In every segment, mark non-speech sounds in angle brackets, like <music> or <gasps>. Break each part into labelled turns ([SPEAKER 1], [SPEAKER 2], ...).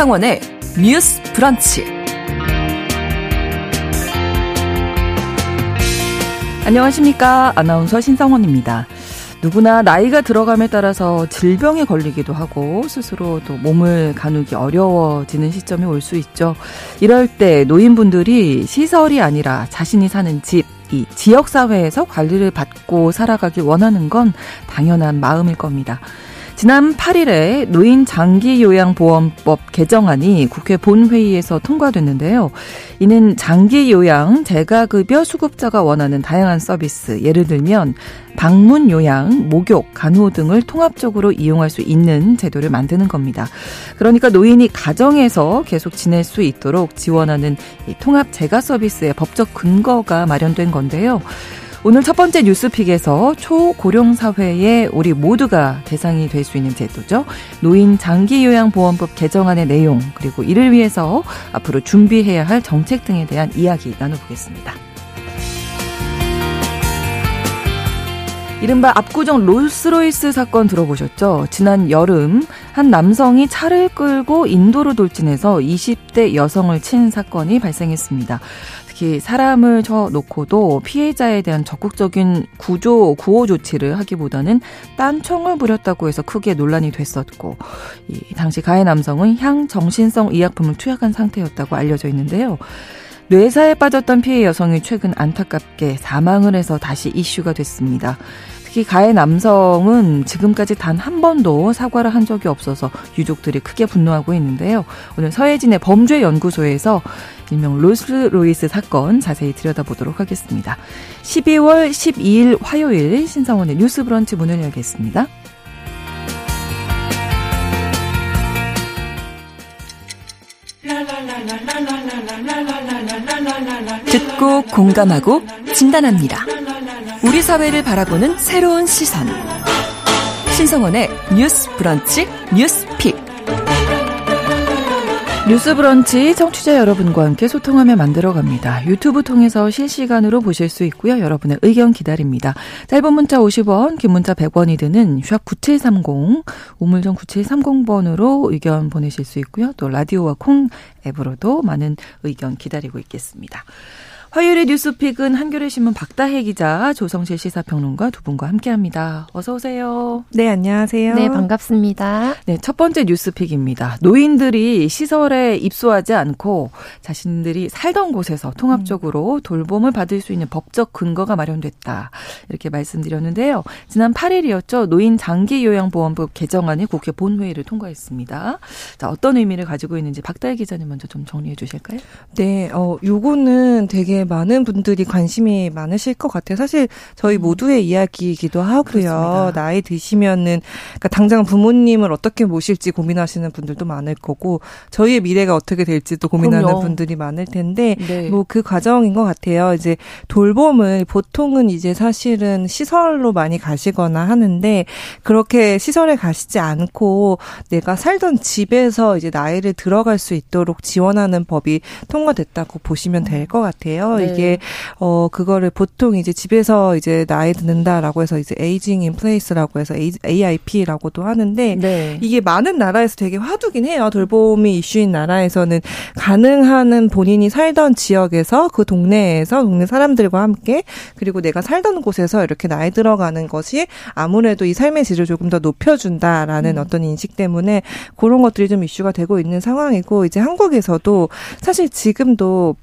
[SPEAKER 1] 신성원의 뉴스 브런치. 안녕하십니까. 아나운서 신성원입니다. 누구나 나이가 들어감에 따라서 질병에 걸리기도 하고 스스로 또 몸을 가누기 어려워지는 시점이 올 수 있죠. 이럴 때 노인분들이 시설이 아니라 자신이 사는 집, 이 지역사회에서 관리를 받고 살아가길 원하는 건 당연한 마음일 겁니다. 지난 8일에 노인 장기 요양 보험법 개정안이 국회 본회의에서 통과됐는데요. 이는 장기 요양, 재가 급여 수급자가 원하는 다양한 서비스, 예를 들면 방문 요양, 목욕, 간호 등을 통합적으로 이용할 수 있는 제도를 만드는 겁니다. 그러니까 노인이 가정에서 계속 지낼 수 있도록 지원하는 통합 재가 서비스의 법적 근거가 마련된 건데요. 오늘 첫 번째 뉴스픽에서 초고령 사회에 우리 모두가 대상이 될 수 있는 제도죠. 노인 장기요양보험법 개정안의 내용 그리고 이를 위해서 앞으로 준비해야 할 정책 등에 대한 이야기 나눠보겠습니다. 이른바 압구정 롤스로이스 사건 들어보셨죠? 지난 여름 한 남성이 차를 끌고 인도로 돌진해서 20대 여성을 친 사건이 발생했습니다. 특히 사람을 쳐 놓고도 피해자에 대한 적극적인 구조 구호 조치를 하기보다는 딴총을 부렸다고 해서 크게 논란이 됐었고 이 당시 가해 남성은 향정신성 의약품을 투약한 상태였다고 알려져 있는데요. 뇌사에 빠졌던 피해 여성이 최근 안타깝게 사망을 해서 다시 이슈가 됐습니다. 특히 가해 남성은 지금까지 단 한 번도 사과를 한 적이 없어서 유족들이 크게 분노하고 있는데요. 오늘 서혜진의 범죄연구소에서 일명 롤스로이스 사건 자세히 들여다보도록 하겠습니다. 12월 12일 화요일 신성원의 뉴스 브런치 문을 열겠습니다. 듣고 공감하고 진단합니다. 우리 사회를 바라보는 새로운 시선. 신성원의 뉴스 브런치 뉴스 pick. 뉴스 브런치 청취자 여러분과 함께 소통하며 만들어 갑니다. 유튜브 통해서 실시간으로 보실 수 있고요. 여러분의 의견 기다립니다. 짧은 문자 50원, 긴 문자 100원이 드는 샵 9730, 우물정 9730번으로 의견 보내실 수 있고요. 또 라디오와 콩 앱으로도 많은 의견 기다리고 있겠습니다. 화요일의 뉴스 pick은 한겨레 신문 박다해 기자, 조성실 시사평론가 두 분과 함께합니다. 어서 오세요.
[SPEAKER 2] 네, 안녕하세요.
[SPEAKER 3] 네, 반갑습니다.
[SPEAKER 1] 네, 첫 번째 뉴스픽입니다. 노인들이 시설에 입소하지 않고 자신들이 살던 곳에서 통합적으로 음. 돌봄을 받을 수 있는 법적 근거가 마련됐다. 이렇게 말씀드렸는데요. 지난 8일이었죠. 노인 장기 요양보험법 개정안이 국회 본회의를 통과했습니다. 자, 어떤 의미를 가지고 있는지 박다혜 기자님 먼저 좀 정리해 주실까요?
[SPEAKER 2] 네, 어, 요거는 되게 많은 분들이 관심이 많으실 것 같아요. 사실 저희 음. 모두의 이야기이기도 하고요. 그렇습니다. 나이 드시면은 그러니까 당장 부모님을 어떻게 모실지 고민하시는 분들도 많을 거고 저희의 미래가 어떻게 될지도 고민하는 그럼요. 분들이 많을 텐데 네. 뭐그 과정인 것 같아요. 이제 돌봄을 보통은 이제 사실은 시설로 많이 가시거나 하는데 그렇게 시설에 가시지 않고 내가 살던 집에서 이제 나이를 들어갈 수 있도록 지원하는 법이 통과됐다고 보시면 될 것 같아요. 네. 이게 어 그거를 보통 이제 집에서 이제 나이 드는다라고 해서 이제 aging in place라고 해서 AIP라고도 하는데 네. 이게 많은 나라에서 되게 화두긴 해요. 돌봄이 이슈인 나라에서는 가능한 본인이 살던 지역에서 그 동네에서 동네 사람들과 함께 그리고 내가 살던 곳에서 이렇게 나이 들어가는 것이 아무래도 이 삶의 질을 조금 더 높여준다라는 음. 어떤 인식 때문에 그런 것들이 좀 이슈가 되고 있는 상황이고 이제 한국에서도 사실 지금도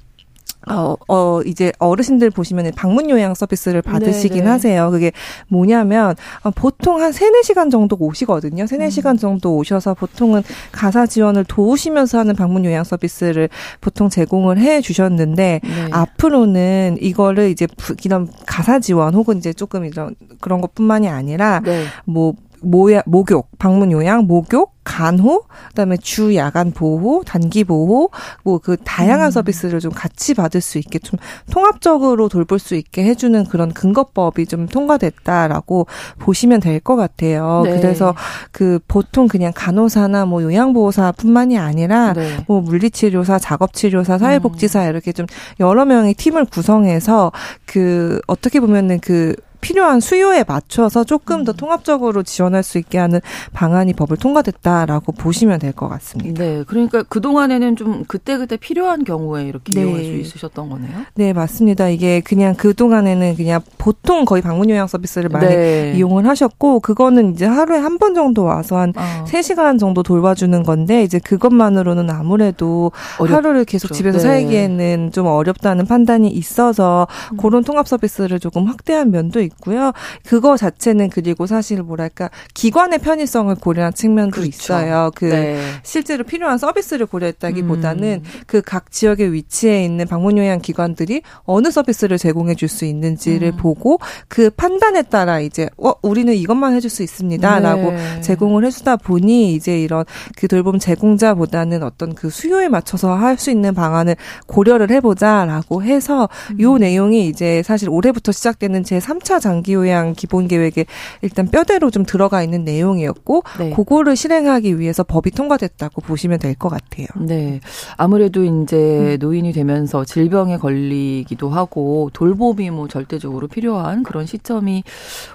[SPEAKER 2] 어, 어, 이제 어르신들 보시면 방문 요양 서비스를 받으시긴 네네. 하세요. 그게 뭐냐면, 어, 보통 한 3, 4시간 정도 오시거든요. 3, 4시간 음. 정도 오셔서 보통은 가사 지원을 도우시면서 하는 방문 요양 서비스를 보통 제공을 해 주셨는데, 네. 앞으로는 이거를 이제 이런 가사 지원 혹은 이제 조금 이런 그런 것 뿐만이 아니라, 네. 뭐, 모야, 목욕, 방문 요양, 목욕, 간호, 그다음에 주 야간 보호, 단기 보호, 뭐 그 다양한 음. 서비스를 좀 같이 받을 수 있게 좀 통합적으로 돌볼 수 있게 해주는 그런 근거법이 좀 통과됐다라고 보시면 될 것 같아요. 네. 그래서 그 보통 그냥 간호사나 뭐 요양보호사뿐만이 아니라 네. 뭐 물리치료사, 작업치료사, 사회복지사 음. 이렇게 좀 여러 명의 팀을 구성해서 그 어떻게 보면은 그 필요한 수요에 맞춰서 조금 더 음. 통합적으로 지원할 수 있게 하는 방안이 법을 통과됐다라고 보시면 될 것 같습니다.
[SPEAKER 1] 네. 그러니까 그동안에는 좀 그때그때 필요한 경우에 이렇게 네. 이용할 수 있으셨던 거네요.
[SPEAKER 2] 네, 맞습니다. 이게 그냥 그동안에는 그냥 보통 거의 방문 요양 서비스를 많이 네. 이용을 하셨고 그거는 이제 하루에 한 번 정도 와서 한 어. 3시간 정도 돌봐주는 건데 이제 그것만으로는 아무래도 어렵죠. 하루를 계속 집에서 네. 살기에는 좀 어렵다는 판단이 있어서 음. 그런 통합 서비스를 조금 확대한 면도 있고요. 그거 자체는 그리고 사실 뭐랄까 기관의 편의성을 고려한 측면도 그렇죠. 있어요. 그 네. 실제로 필요한 서비스를 고려했다기보다는 음. 그각 지역의 위치에 있는 방문 요양 기관들이 어느 서비스를 제공해 줄 수 있는지를 음. 보고 그 판단에 따라 이제 어 우리는 이것만 해줄 수 있습니다라고 네. 제공을 해주다 보니 이제 이런 그 돌봄 제공자보다는 어떤 그 수요에 맞춰서 할 수 있는 방안을 고려를 해보자라고 해서 음. 요 내용이 이제 사실 올해부터 시작되는 제 3차 장기 요양 기본 계획에 일단 뼈대로 좀 들어가 있는 내용이었고 네. 그거를 실행하기 위해서 법이 통과됐다고 보시면 될 것 같아요.
[SPEAKER 1] 네. 아무래도 이제 음. 노인이 되면서 질병에 걸리기도 하고 돌봄이 뭐 절대적으로 필요한 그런 시점이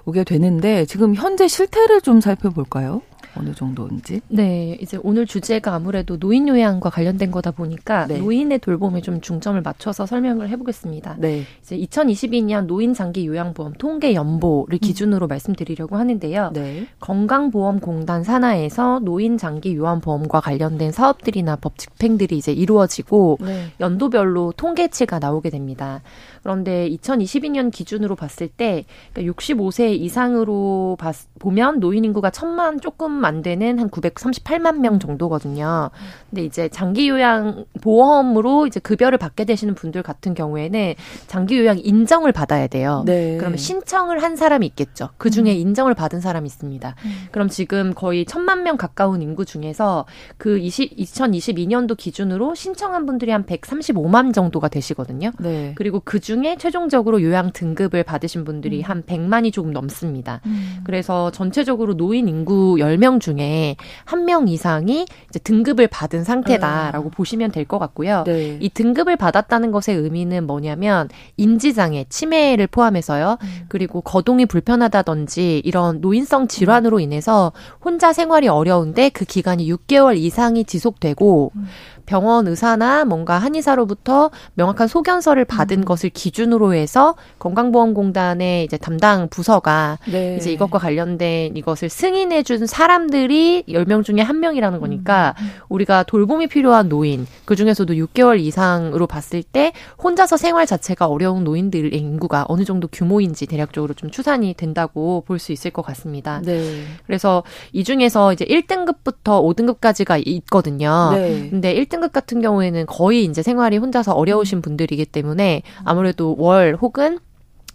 [SPEAKER 1] 오게 되는데 지금 현재 실태를 좀 살펴볼까요? 어느 정도인지?
[SPEAKER 3] 네, 이제 오늘 주제가 아무래도 노인 요양과 관련된 거다 보니까 네. 노인의 돌봄에 좀 중점을 맞춰서 설명을 해보겠습니다. 네. 이제 2022년 노인 장기 요양보험 통계 연보를 음. 기준으로 음. 말씀드리려고 하는데요. 네. 건강보험공단 산하에서 노인 장기 요양 보험과 관련된 사업들이나 법 집행들이 이제 이루어지고 네. 연도별로 통계치가 나오게 됩니다. 그런데 2022년 기준으로 봤을 때 그러니까 65세 이상으로 봤, 보면 노인 인구가 천만 조금 안 되는 한 938만 명 정도거든요. 근데 이제 장기 요양 보험으로 이제 급여를 받게 되시는 분들 같은 경우에는 장기 요양 인정을 받아야 돼요. 네. 그러면 신청을 한 사람이 있겠죠. 그 중에 음. 인정을 받은 사람이 있습니다. 음. 그럼 지금 거의 천만 명 가까운 인구 중에서 그 20, 2022년도 기준으로 신청한 분들이 한 135만 정도가 되시거든요. 네. 그리고 그중 중에 최종적으로 요양 등급을 받으신 분들이 음. 한 100만이 조금 넘습니다. 음. 그래서 전체적으로 노인 인구 10명 중에 한명 이상이 이제 등급을 받은 상태다라고 음. 보시면 될 것 같고요. 네. 이 등급을 받았다는 것의 의미는 뭐냐면 인지장애, 치매를 포함해서요. 음. 그리고 거동이 불편하다든지 이런 노인성 질환으로 인해서 혼자 생활이 어려운데 그 기간이 6개월 이상이 지속되고 음. 병원 의사나 뭔가 한의사로부터 명확한 소견서를 받은 음. 것을 기준으로 해서 건강보험공단의 이제 담당 부서가 네. 이제 이것과 관련된 이것을 승인해 준 사람들이 10명 중에 한 명이라는 거니까 음. 우리가 돌봄이 필요한 노인 그 중에서도 6개월 이상으로 봤을 때 혼자서 생활 자체가 어려운 노인들의 인구가 어느 정도 규모인지 대략적으로 좀 추산이 된다고 볼 수 있을 것 같습니다. 네. 그래서 이 중에서 이제 1등급부터 5등급까지가 있거든요. 네. 근데 1 1 등급 같은 경우에는 거의 이제 생활이 혼자서 어려우신 분들이기 때문에 아무래도 월 혹은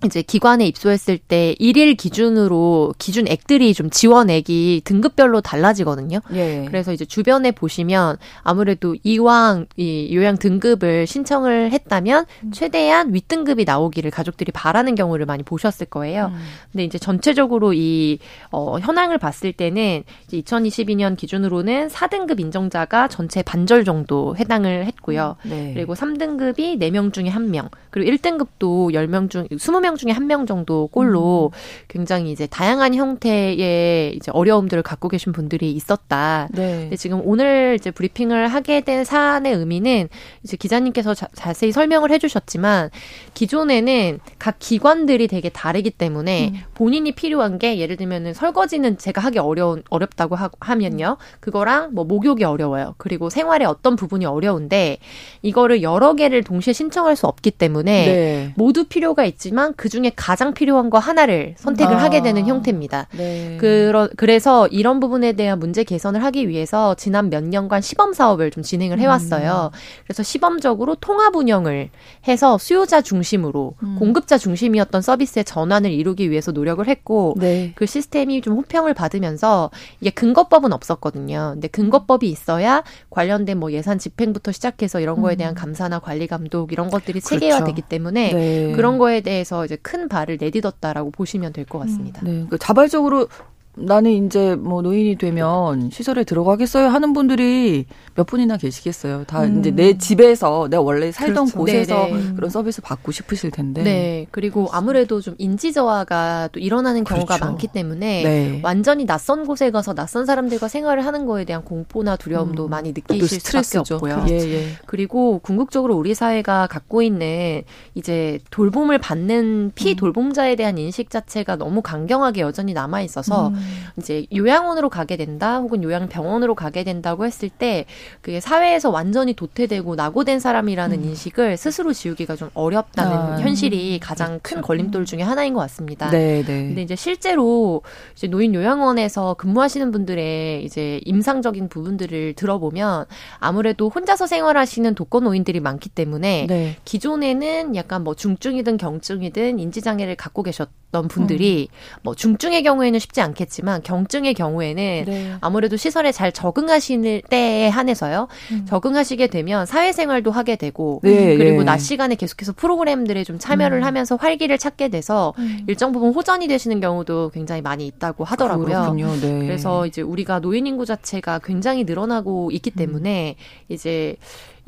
[SPEAKER 3] 이제 기관에 입소했을 때 일일 기준으로 기준액들이 좀 지원액이 등급별로 달라지거든요. 예. 그래서 이제 주변에 보시면 아무래도 이왕 이 요양 등급을 신청을 했다면 음. 최대한 윗등급이 나오기를 가족들이 바라는 경우를 많이 보셨을 거예요. 음. 근데 이제 전체적으로 이 어, 현황을 봤을 때는 이제 2022년 기준으로는 4등급 인정자가 전체 반절 정도 해당을 했고요. 음. 네. 그리고 3등급이 4명 중에 1명, 그리고 1등급도 10명 중 20명 1명 중에 한 명 정도 꼴로 음. 굉장히 이제 다양한 형태의 이제 어려움들을 갖고 계신 분들이 있었다. 네. 근데 지금 오늘 이제 브리핑을 하게 된 사안의 의미는 이제 기자님께서 자, 자세히 설명을 해주셨지만 기존에는 각 기관들이 되게 다르기 때문에 음. 본인이 필요한 게 예를 들면은 설거지는 제가 하기 어려운 어렵다고 하, 하면요. 그거랑 뭐 목욕이 어려워요. 그리고 생활의 어떤 부분이 어려운데 이거를 여러 개를 동시에 신청할 수 없기 때문에 네. 모두 필요가 있지만 그 중에 가장 필요한 거 하나를 선택을 아. 하게 되는 형태입니다. 네. 그러, 그래서 이런 부분에 대한 문제 개선을 하기 위해서 지난 몇 년간 시범 사업을 좀 진행을 해왔어요. 음. 그래서 시범적으로 통합 운영을 해서 수요자 중심으로 음. 공급자 중심이었던 서비스의 전환을 이루기 위해서 노력을 했고 네. 그 시스템이 좀 호평을 받으면서 이게 근거법은 없었거든요. 근데 근거법이 있어야 관련된 뭐 예산 집행부터 시작해서 이런 거에 대한 음. 감사나 관리 감독 이런 것들이 체계화되기 그렇죠. 때문에 네. 그런 거에 대해서 이제 큰 발을 내딛었다라고 보시면 될 것 같습니다.
[SPEAKER 1] 음, 네. 그 자발적으로 나는 이제 뭐 노인이 되면 시설에 들어가겠어요 하는 분들이 몇 분이나 계시겠어요. 다 음. 이제 내 집에서 내가 원래 살던 그렇죠. 곳에서 네네. 그런 서비스 받고 싶으실 텐데.
[SPEAKER 3] 네. 그리고 아무래도 좀 인지 저하가 또 일어나는 경우가 그렇죠. 많기 때문에 네. 완전히 낯선 곳에 가서 낯선 사람들과 생활을 하는 거에 대한 공포나 두려움도 음. 많이 느끼실 수밖에 없고요. 예, 예. 그리고 궁극적으로 우리 사회가 갖고 있는 이제 돌봄을 받는 피돌봄자에 대한 인식 자체가 너무 강경하게 여전히 남아 있어서 음. 이제 요양원으로 가게 된다 혹은 요양병원으로 가게 된다고 했을 때 그게 사회에서 완전히 도태되고 낙오된 사람이라는 음. 인식을 스스로 지우기가 좀 어렵다는 아, 현실이 가장 그렇죠. 큰 걸림돌 중에 하나인 것 같습니다. 네, 네. 근데 이제 실제로 이제 노인 요양원에서 근무하시는 분들의 이제 임상적인 부분들을 들어보면 아무래도 혼자서 생활하시는 독거 노인들이 많기 때문에 네. 기존에는 약간 뭐 중증이든 경증이든 인지 장애를 갖고 계셨 던 분들이 음. 뭐 중증의 경우에는 쉽지 않겠지 만 경증의 경우에는 네. 아무래도 시설에 잘 적응하시는 때에 한해서요. 음. 적응하시게 되면 사회생활도 하게 되고 네, 그리고 네. 낮 시간에 계속해서 프로그램들에 좀 참여를 음. 하면서 활기를 찾게 돼서 음. 일정 부분 호전이 되시는 경우도 굉장히 많이 있다고 하더라고요. 네. 그래서 이제 우리가 노인 인구 자체가 굉장히 늘어나고 있기 음. 때문에 이제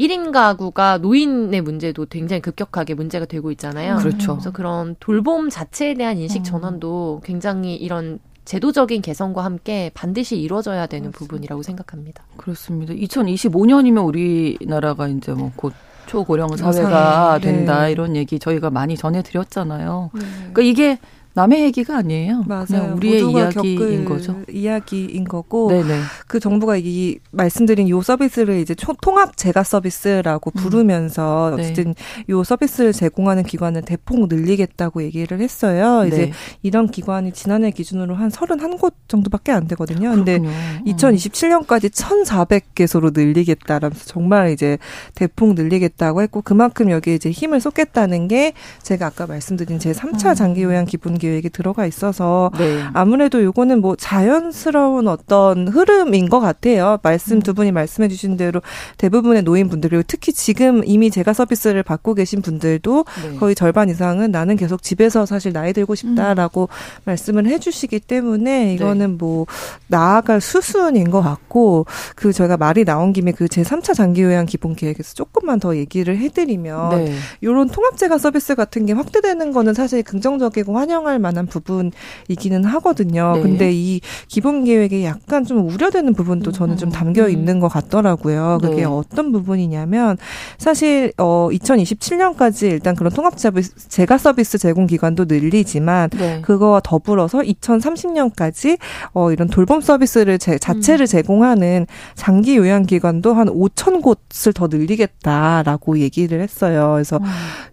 [SPEAKER 3] 1인 가구가 노인의 문제도 굉장히 급격하게 문제가 되고 있잖아요. 그렇죠. 그래서 그런 돌봄 자체에 대한 인식 음. 전환도 굉장히 이런 제도적인 개선과 함께 반드시 이루어져야 되는 부분이라고 생각합니다.
[SPEAKER 1] 그렇습니다. 2025년이면 우리나라가 이제 뭐 곧 초고령 사회가 된다 네. 이런 얘기 저희가 많이 전해드렸잖아요. 네. 그러니까 이게 남의 얘기가 아니에요. 맞아요. 우리의 이야기인 거죠.
[SPEAKER 2] 이야기인 거고 네네. 그 정부가 이 말씀드린 요 서비스를 이제 통합 재가 서비스라고 음. 부르면서 음. 어쨌든 요 서비스를 제공하는 기관을 대폭 늘리겠다고 얘기를 했어요. 네. 이제 이런 기관이 지난해 기준으로 한 31곳 정도밖에 안 되거든요. 근데 그렇군요. 2027년까지 1,400개소로 늘리겠다라면서 정말 이제 대폭 늘리겠다고 했고 그만큼 여기에 이제 힘을 쏟겠다는 게 제가 아까 말씀드린 제 3차 음. 장기 요양 기본 계획이 들어가 있어서 네. 아무래도 요거는 뭐 자연스러운 어떤 흐름인 것 같아요. 말씀 음. 두 분이 말씀해 주신 대로 대부분의 노인분들 그리고 특히 지금 이미 제가 서비스를 받고 계신 분들도 네. 거의 절반 이상은 나는 계속 집에서 사실 나이 들고 싶다라고 음. 말씀을 해 주시기 때문에 이거는 네. 뭐 나아갈 수순인 것 같고 그 저희가 말이 나온 김에 그 제3차 장기 요양 기본 계획에서 조금만 더 얘기를 해 드리면 네. 요런 통합제가 서비스 같은 게 확대되는 거는 사실 긍정적이고 환영할 수용할 만한 부분이기는 하거든요. 네. 근데 이 기본 계획에 약간 좀 우려되는 부분도 저는 좀 담겨 음. 있는 것 같더라고요. 그게 네. 어떤 부분이냐면 사실 어 2027년까지 일단 그런 통합 제가 서비스 제공 기관도 늘리지만 네. 그거와 더불어서 2030년까지 어 이런 돌봄 서비스를 제, 자체를 음. 제공하는 장기 요양 기관도 한 5천 곳을 더 늘리겠다라고 얘기를 했어요. 그래서 음.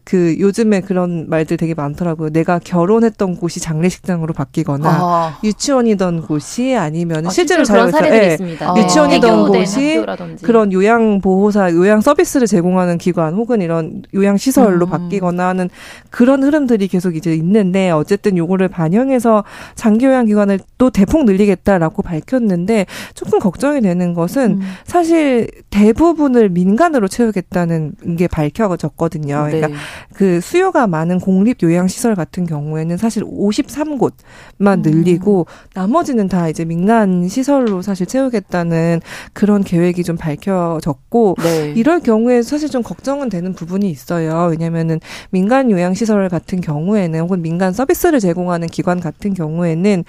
[SPEAKER 2] 그 요즘에 그런 말들 되게 많더라고요. 내가 결혼했던 곳이 장례식장으로 바뀌거나 아. 유치원이던 곳이 아니면 아, 실제로
[SPEAKER 3] 그런 사례들이 네. 있습니다.
[SPEAKER 2] 네. 유치원이던 곳이 그런 요양 보호사, 요양 서비스를 제공하는 기관 혹은 이런 요양 시설로 음. 바뀌거나 하는 그런 흐름들이 계속 이제 있는데 어쨌든 요거를 반영해서 장기 요양 기관을 또 대폭 늘리겠다라고 밝혔는데 조금 걱정이 되는 것은 음. 사실 대부분을 민간으로 채우겠다는 게 밝혀졌거든요. 그러니까 네. 그 수요가 많은 공립 요양 시설 같은 경우에는 사실 53곳만 늘리고 음. 나머지는 다 이제 민간 시설로 사실 채우겠다는 그런 계획이 좀 밝혀졌고 네. 이럴 경우에 사실 좀 걱정은 되는 부분이 있어요. 왜냐면은 민간 요양 시설 같은 경우에는 혹은 민간 서비스를 제공하는 기관 같은 경우에는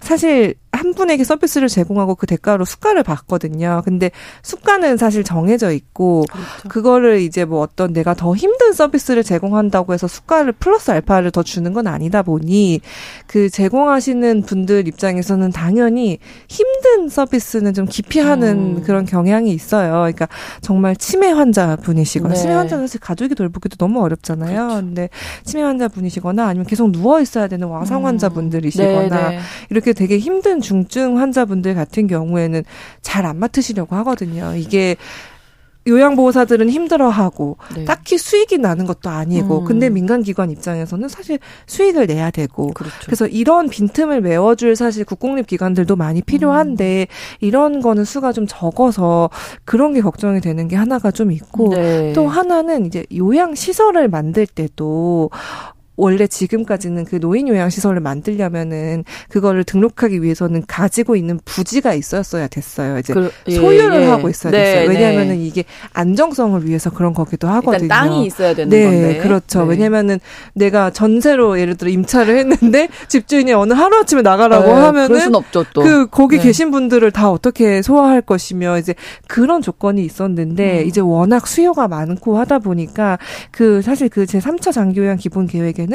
[SPEAKER 2] 사실 한 분에게 서비스를 제공하고 그 대가로 수가를 받거든요. 근데 수가는 사실 정해져 있고 그렇죠. 그거를 이제 뭐 어떤 내가 더 힘든 서비스를 제공한다고 해서 수가를 플러스 알파를 더 주는 건 아니다 보니 그 제공하시는 분들 입장에서는 당연히 힘든 서비스는 좀 기피하는 음. 그런 경향이 있어요. 그러니까 정말 치매 환자 분이시거나 네. 치매 환자는 사실 가족이 돌보기도 너무 어렵잖아요. 그렇죠. 근데 치매 환자 분이시거나 아니면 계속 누워 있어야 되는 와상 환자 분들이시거나 네, 네. 이렇게 되게 힘든 중증 환자분들 같은 경우에는 잘 안 맡으시려고 하거든요. 이게 요양보호사들은 힘들어하고 네. 딱히 수익이 나는 것도 아니고 음. 근데 민간기관 입장에서는 사실 수익을 내야 되고 그렇죠. 그래서 이런 빈틈을 메워줄 사실 국공립 기관들도 많이 필요한데 음. 이런 거는 수가 좀 적어서 그런 게 걱정이 되는 게 하나가 좀 있고 네. 또 하나는 이제 요양 시설을 만들 때도 원래 지금까지는 그 노인 요양 시설을 만들려면은 그거를 등록하기 위해서는 가지고 있는 부지가 있었어야 됐어요. 이제 그, 예, 소유를 예. 하고 있어야 네, 됐어요. 왜냐하면은 네. 이게 안정성을 위해서 그런 거기도 하거든요.
[SPEAKER 1] 땅이 있어야 되는
[SPEAKER 2] 네,
[SPEAKER 1] 건데.
[SPEAKER 2] 그렇죠. 네. 왜냐면은 내가 전세로 예를 들어 임차를 했는데 <laughs> 집주인이 어느 하루 아침에 나가라고 네, 하면은
[SPEAKER 1] 없죠,
[SPEAKER 2] 그 거기 네. 계신 분들을 다 어떻게 소화할 것이며 이제 그런 조건이 있었는데 음. 이제 워낙 수요가 많고 하다 보니까 그 사실 그 제 3차 장기요양 기본 계획에는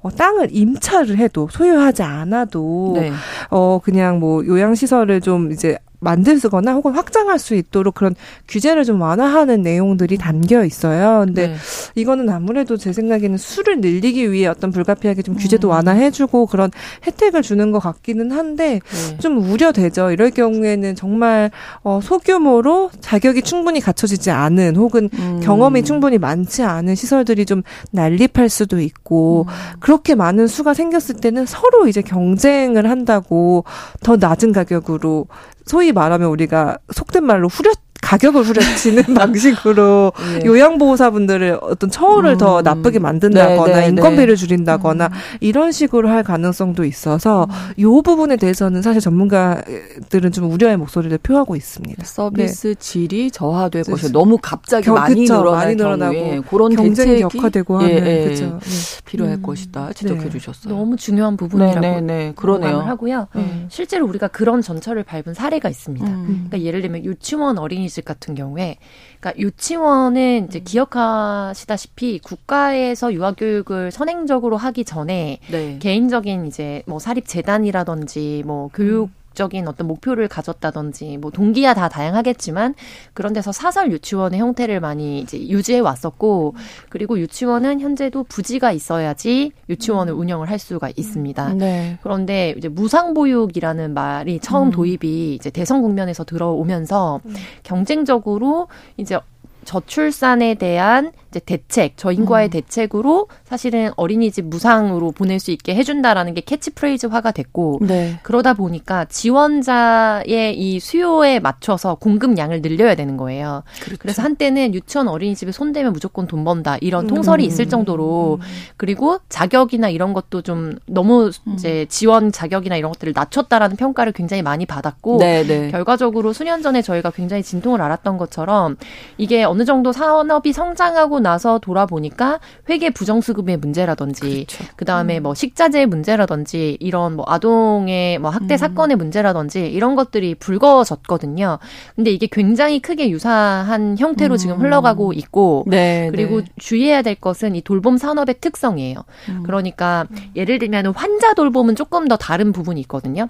[SPEAKER 2] 어, 땅을 임차를 해도 소유하지 않아도 네. 어 그냥 뭐 요양 시설을 좀 이제 만들거나 혹은 확장할 수 있도록 그런 규제를 좀 완화하는 내용들이 담겨 있어요. 근데 네. 이거는 아무래도 제 생각에는 수를 늘리기 위해 어떤 불가피하게 좀 규제도 음. 완화해주고 그런 혜택을 주는 것 같기는 한데 네. 좀 우려되죠. 이럴 경우에는 정말 어, 소규모로 자격이 충분히 갖춰지지 않은 혹은 음. 경험이 충분히 많지 않은 시설들이 좀 난립할 수도 있고 음. 그렇게 많은 수가 생겼을 때는 서로 이제 경쟁을 한다고 더 낮은 가격으로 소위 말하면 우리가 속된 말로 후려 가격을 후려치는 <laughs> 방식으로 네. 요양보호사분들을 어떤 처우를 음. 더 나쁘게 만든다거나 네, 네, 인건비를 네. 줄인다거나 음. 이런 식으로 할 가능성도 있어서 음. 요 부분에 대해서는 사실 전문가들은 좀 우려의 목소리를 표하고 있습니다.
[SPEAKER 1] 서비스 네. 질이 저하될 것이 너무 갑자기 겨, 많이 그쵸, 늘어날 많이 늘어나고
[SPEAKER 2] 그런 경쟁이 격화되고 하면 예, 예, 그쵸.
[SPEAKER 1] 예. 필요할 음. 것이다 지적해 네. 주셨어요.
[SPEAKER 3] 너무 중요한 부분이라고 네, 네, 그러네요. 하고요. 음. 실제로 우리가 그런 전철을 밟은 사례가 있습니다. 음. 그러니까 예를 들면 유치원 어린이 어린이집 같은 경우에 그러니까 유치원은 이제 음. 기억하시다시피 국가에서 유아 교육을 선행적으로 하기 전에 네. 개인적인 이제 뭐 사립 재단이라든지 뭐 교육 적인 어떤 목표를 가졌다든지 뭐 동기야 다 다양하겠지만 그런 데서 사설 유치원의 형태를 많이 이제 유지해 왔었고 그리고 유치원은 현재도 부지가 있어야지 유치원을 음. 운영을 할 수가 있습니다. 네. 그런데 이제 무상 보육이라는 말이 처음 음. 도입이 이제 대선 국면에서 들어오면서 음. 경쟁적으로 이제 저출산에 대한 이제 대책, 저인과의 음. 대책으로 사실은 어린이집 무상으로 보낼 수 있게 해준다라는 게 캐치프레이즈화가 됐고 네. 그러다 보니까 지원자의 이 수요에 맞춰서 공급량을 늘려야 되는 거예요. 그렇죠. 그래서 한때는 유치원 어린이집에 손대면 무조건 돈 번다 이런 음. 통설이 있을 정도로 음. 그리고 자격이나 이런 것도 좀 너무 음. 이제 지원 자격이나 이런 것들을 낮췄다라는 평가를 굉장히 많이 받았고 네, 네. 결과적으로 수년 전에 저희가 굉장히 진통을 알았던 것처럼 이게 어느 정도 산업이 성장하고 나서 돌아보니까 회계 부정수급의 문제라든지 그렇죠. 그다음에 음. 뭐 식자재의 문제라든지 이런 뭐 아동의 뭐 학대 음. 사건의 문제라든지 이런 것들이 불거졌거든요. 근데 이게 굉장히 크게 유사한 형태로 음. 지금 흘러가고 있고 네, 그리고 네. 주의해야 될 것은 이 돌봄 산업의 특성이에요. 음. 그러니까 예를 들면 환자 돌봄은 조금 더 다른 부분이 있거든요.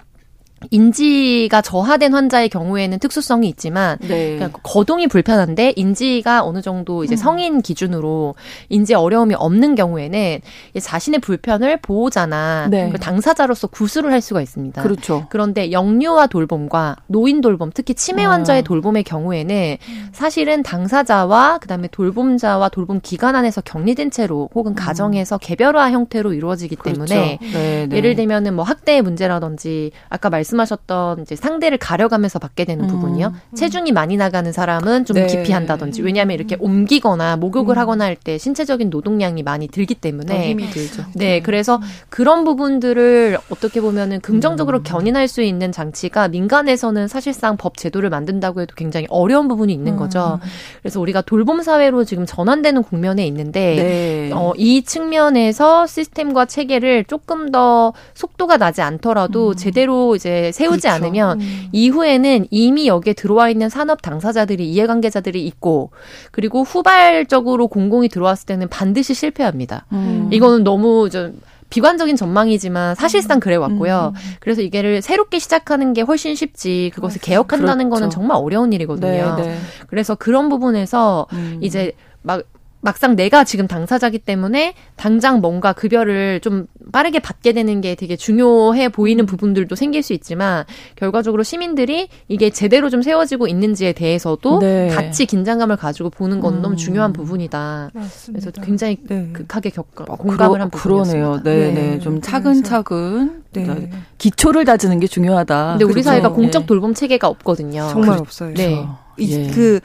[SPEAKER 3] 인지가 저하된 환자의 경우에는 특수성이 있지만 네. 그러니까 거동이 불편한데 인지가 어느 정도 이제 음. 성인 기준으로 인지 어려움이 없는 경우에는 자신의 불편을 보호자나 네. 그 당사자로서 구술을 할 수가 있습니다.
[SPEAKER 1] 그렇죠.
[SPEAKER 3] 그런데 영유아 돌봄과 노인 돌봄, 특히 치매 아. 환자의 돌봄의 경우에는 사실은 당사자와 그다음에 돌봄자와 돌봄 기관 안에서 격리된 채로 혹은 음. 가정에서 개별화 형태로 이루어지기 그렇죠. 때문에 네, 네. 예를 들면은 뭐 학대의 문제라든지 아까 말씀 말씀하셨던 이제 상대를 가려가면서 받게 되는 음. 부분이요. 음. 체중이 많이 나가는 사람은 좀 네. 기피한다든지 왜냐하면 이렇게 옮기거나 목욕을 음. 하거나 할 때 신체적인 노동량이 많이 들기 때문에
[SPEAKER 1] 힘이 들죠.
[SPEAKER 3] 네, 그래서 그런 부분들을 어떻게 보면은 긍정적으로 음. 견인할 수 있는 장치가 민간에서는 사실상 법 제도를 만든다고 해도 굉장히 어려운 부분이 있는 음. 거죠. 그래서 우리가 돌봄 사회로 지금 전환되는 국면에 있는데 네. 어, 이 측면에서 시스템과 체계를 조금 더 속도가 나지 않더라도 음. 제대로 이제 세우지 그렇죠. 않으면 음. 이후에는 이미 여기에 들어와 있는 산업 당사자들이 이해관계자들이 있고 그리고 후발적으로 공공이 들어왔을 때는 반드시 실패합니다. 음. 이거는 너무 좀 비관적인 전망이지만 사실상 음. 그래 왔고요. 음. 그래서 이게를 새롭게 시작하는 게 훨씬 쉽지 그것을 개혁한다는 그렇죠. 거는 정말 어려운 일이거든요. 네, 네. 그래서 그런 부분에서 음. 이제 막 막상 내가 지금 당사자기 때문에 당장 뭔가 급여를 좀 빠르게 받게 되는 게 되게 중요해 보이는 부분들도 생길 수 있지만 결과적으로 시민들이 이게 제대로 좀 세워지고 있는지에 대해서도 네. 같이 긴장감을 가지고 보는 건 음. 너무 중요한 부분이다. 맞습니다. 그래서 굉장히 네. 극하게 겪 어, 공감을 그러, 한 부분이었습니다.
[SPEAKER 1] 그러네요. 네, 네, 네. 좀 차근차근 네. 기초를 다지는 게 중요하다.
[SPEAKER 3] 근데 우리 그렇죠. 사회가 공적 네. 돌봄 체계가 없거든요.
[SPEAKER 2] 정말 없어요. 네. 이, 예. 그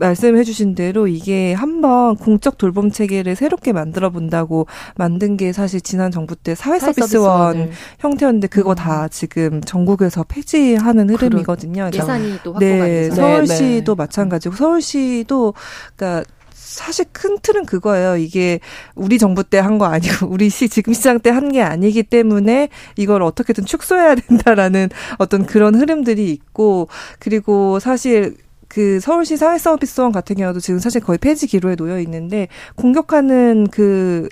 [SPEAKER 2] 말씀해 주신 대로 이게 한번 공적 돌봄 체계를 새롭게 만들어 본다고 만든 게 사실 지난 정부 때 사회서비스원 형태였는데 그거 음. 다 지금 전국에서 폐지하는 흐름이거든요.
[SPEAKER 3] 예산이 또
[SPEAKER 2] 확보가 네, 돼서. 서울시도 네, 네. 마찬가지고 서울시도 그러니까 사실 큰 틀은 그거예요. 이게 우리 정부 때 한 거 아니고 우리 시 지금 시장 때 한 게 아니기 때문에 이걸 어떻게든 축소해야 된다라는 어떤 그런 흐름들이 있고 그리고 사실 그 서울시 사회서비스원 같은 경우도 지금 사실 거의 폐지 기로에 놓여 있는데 공격하는 그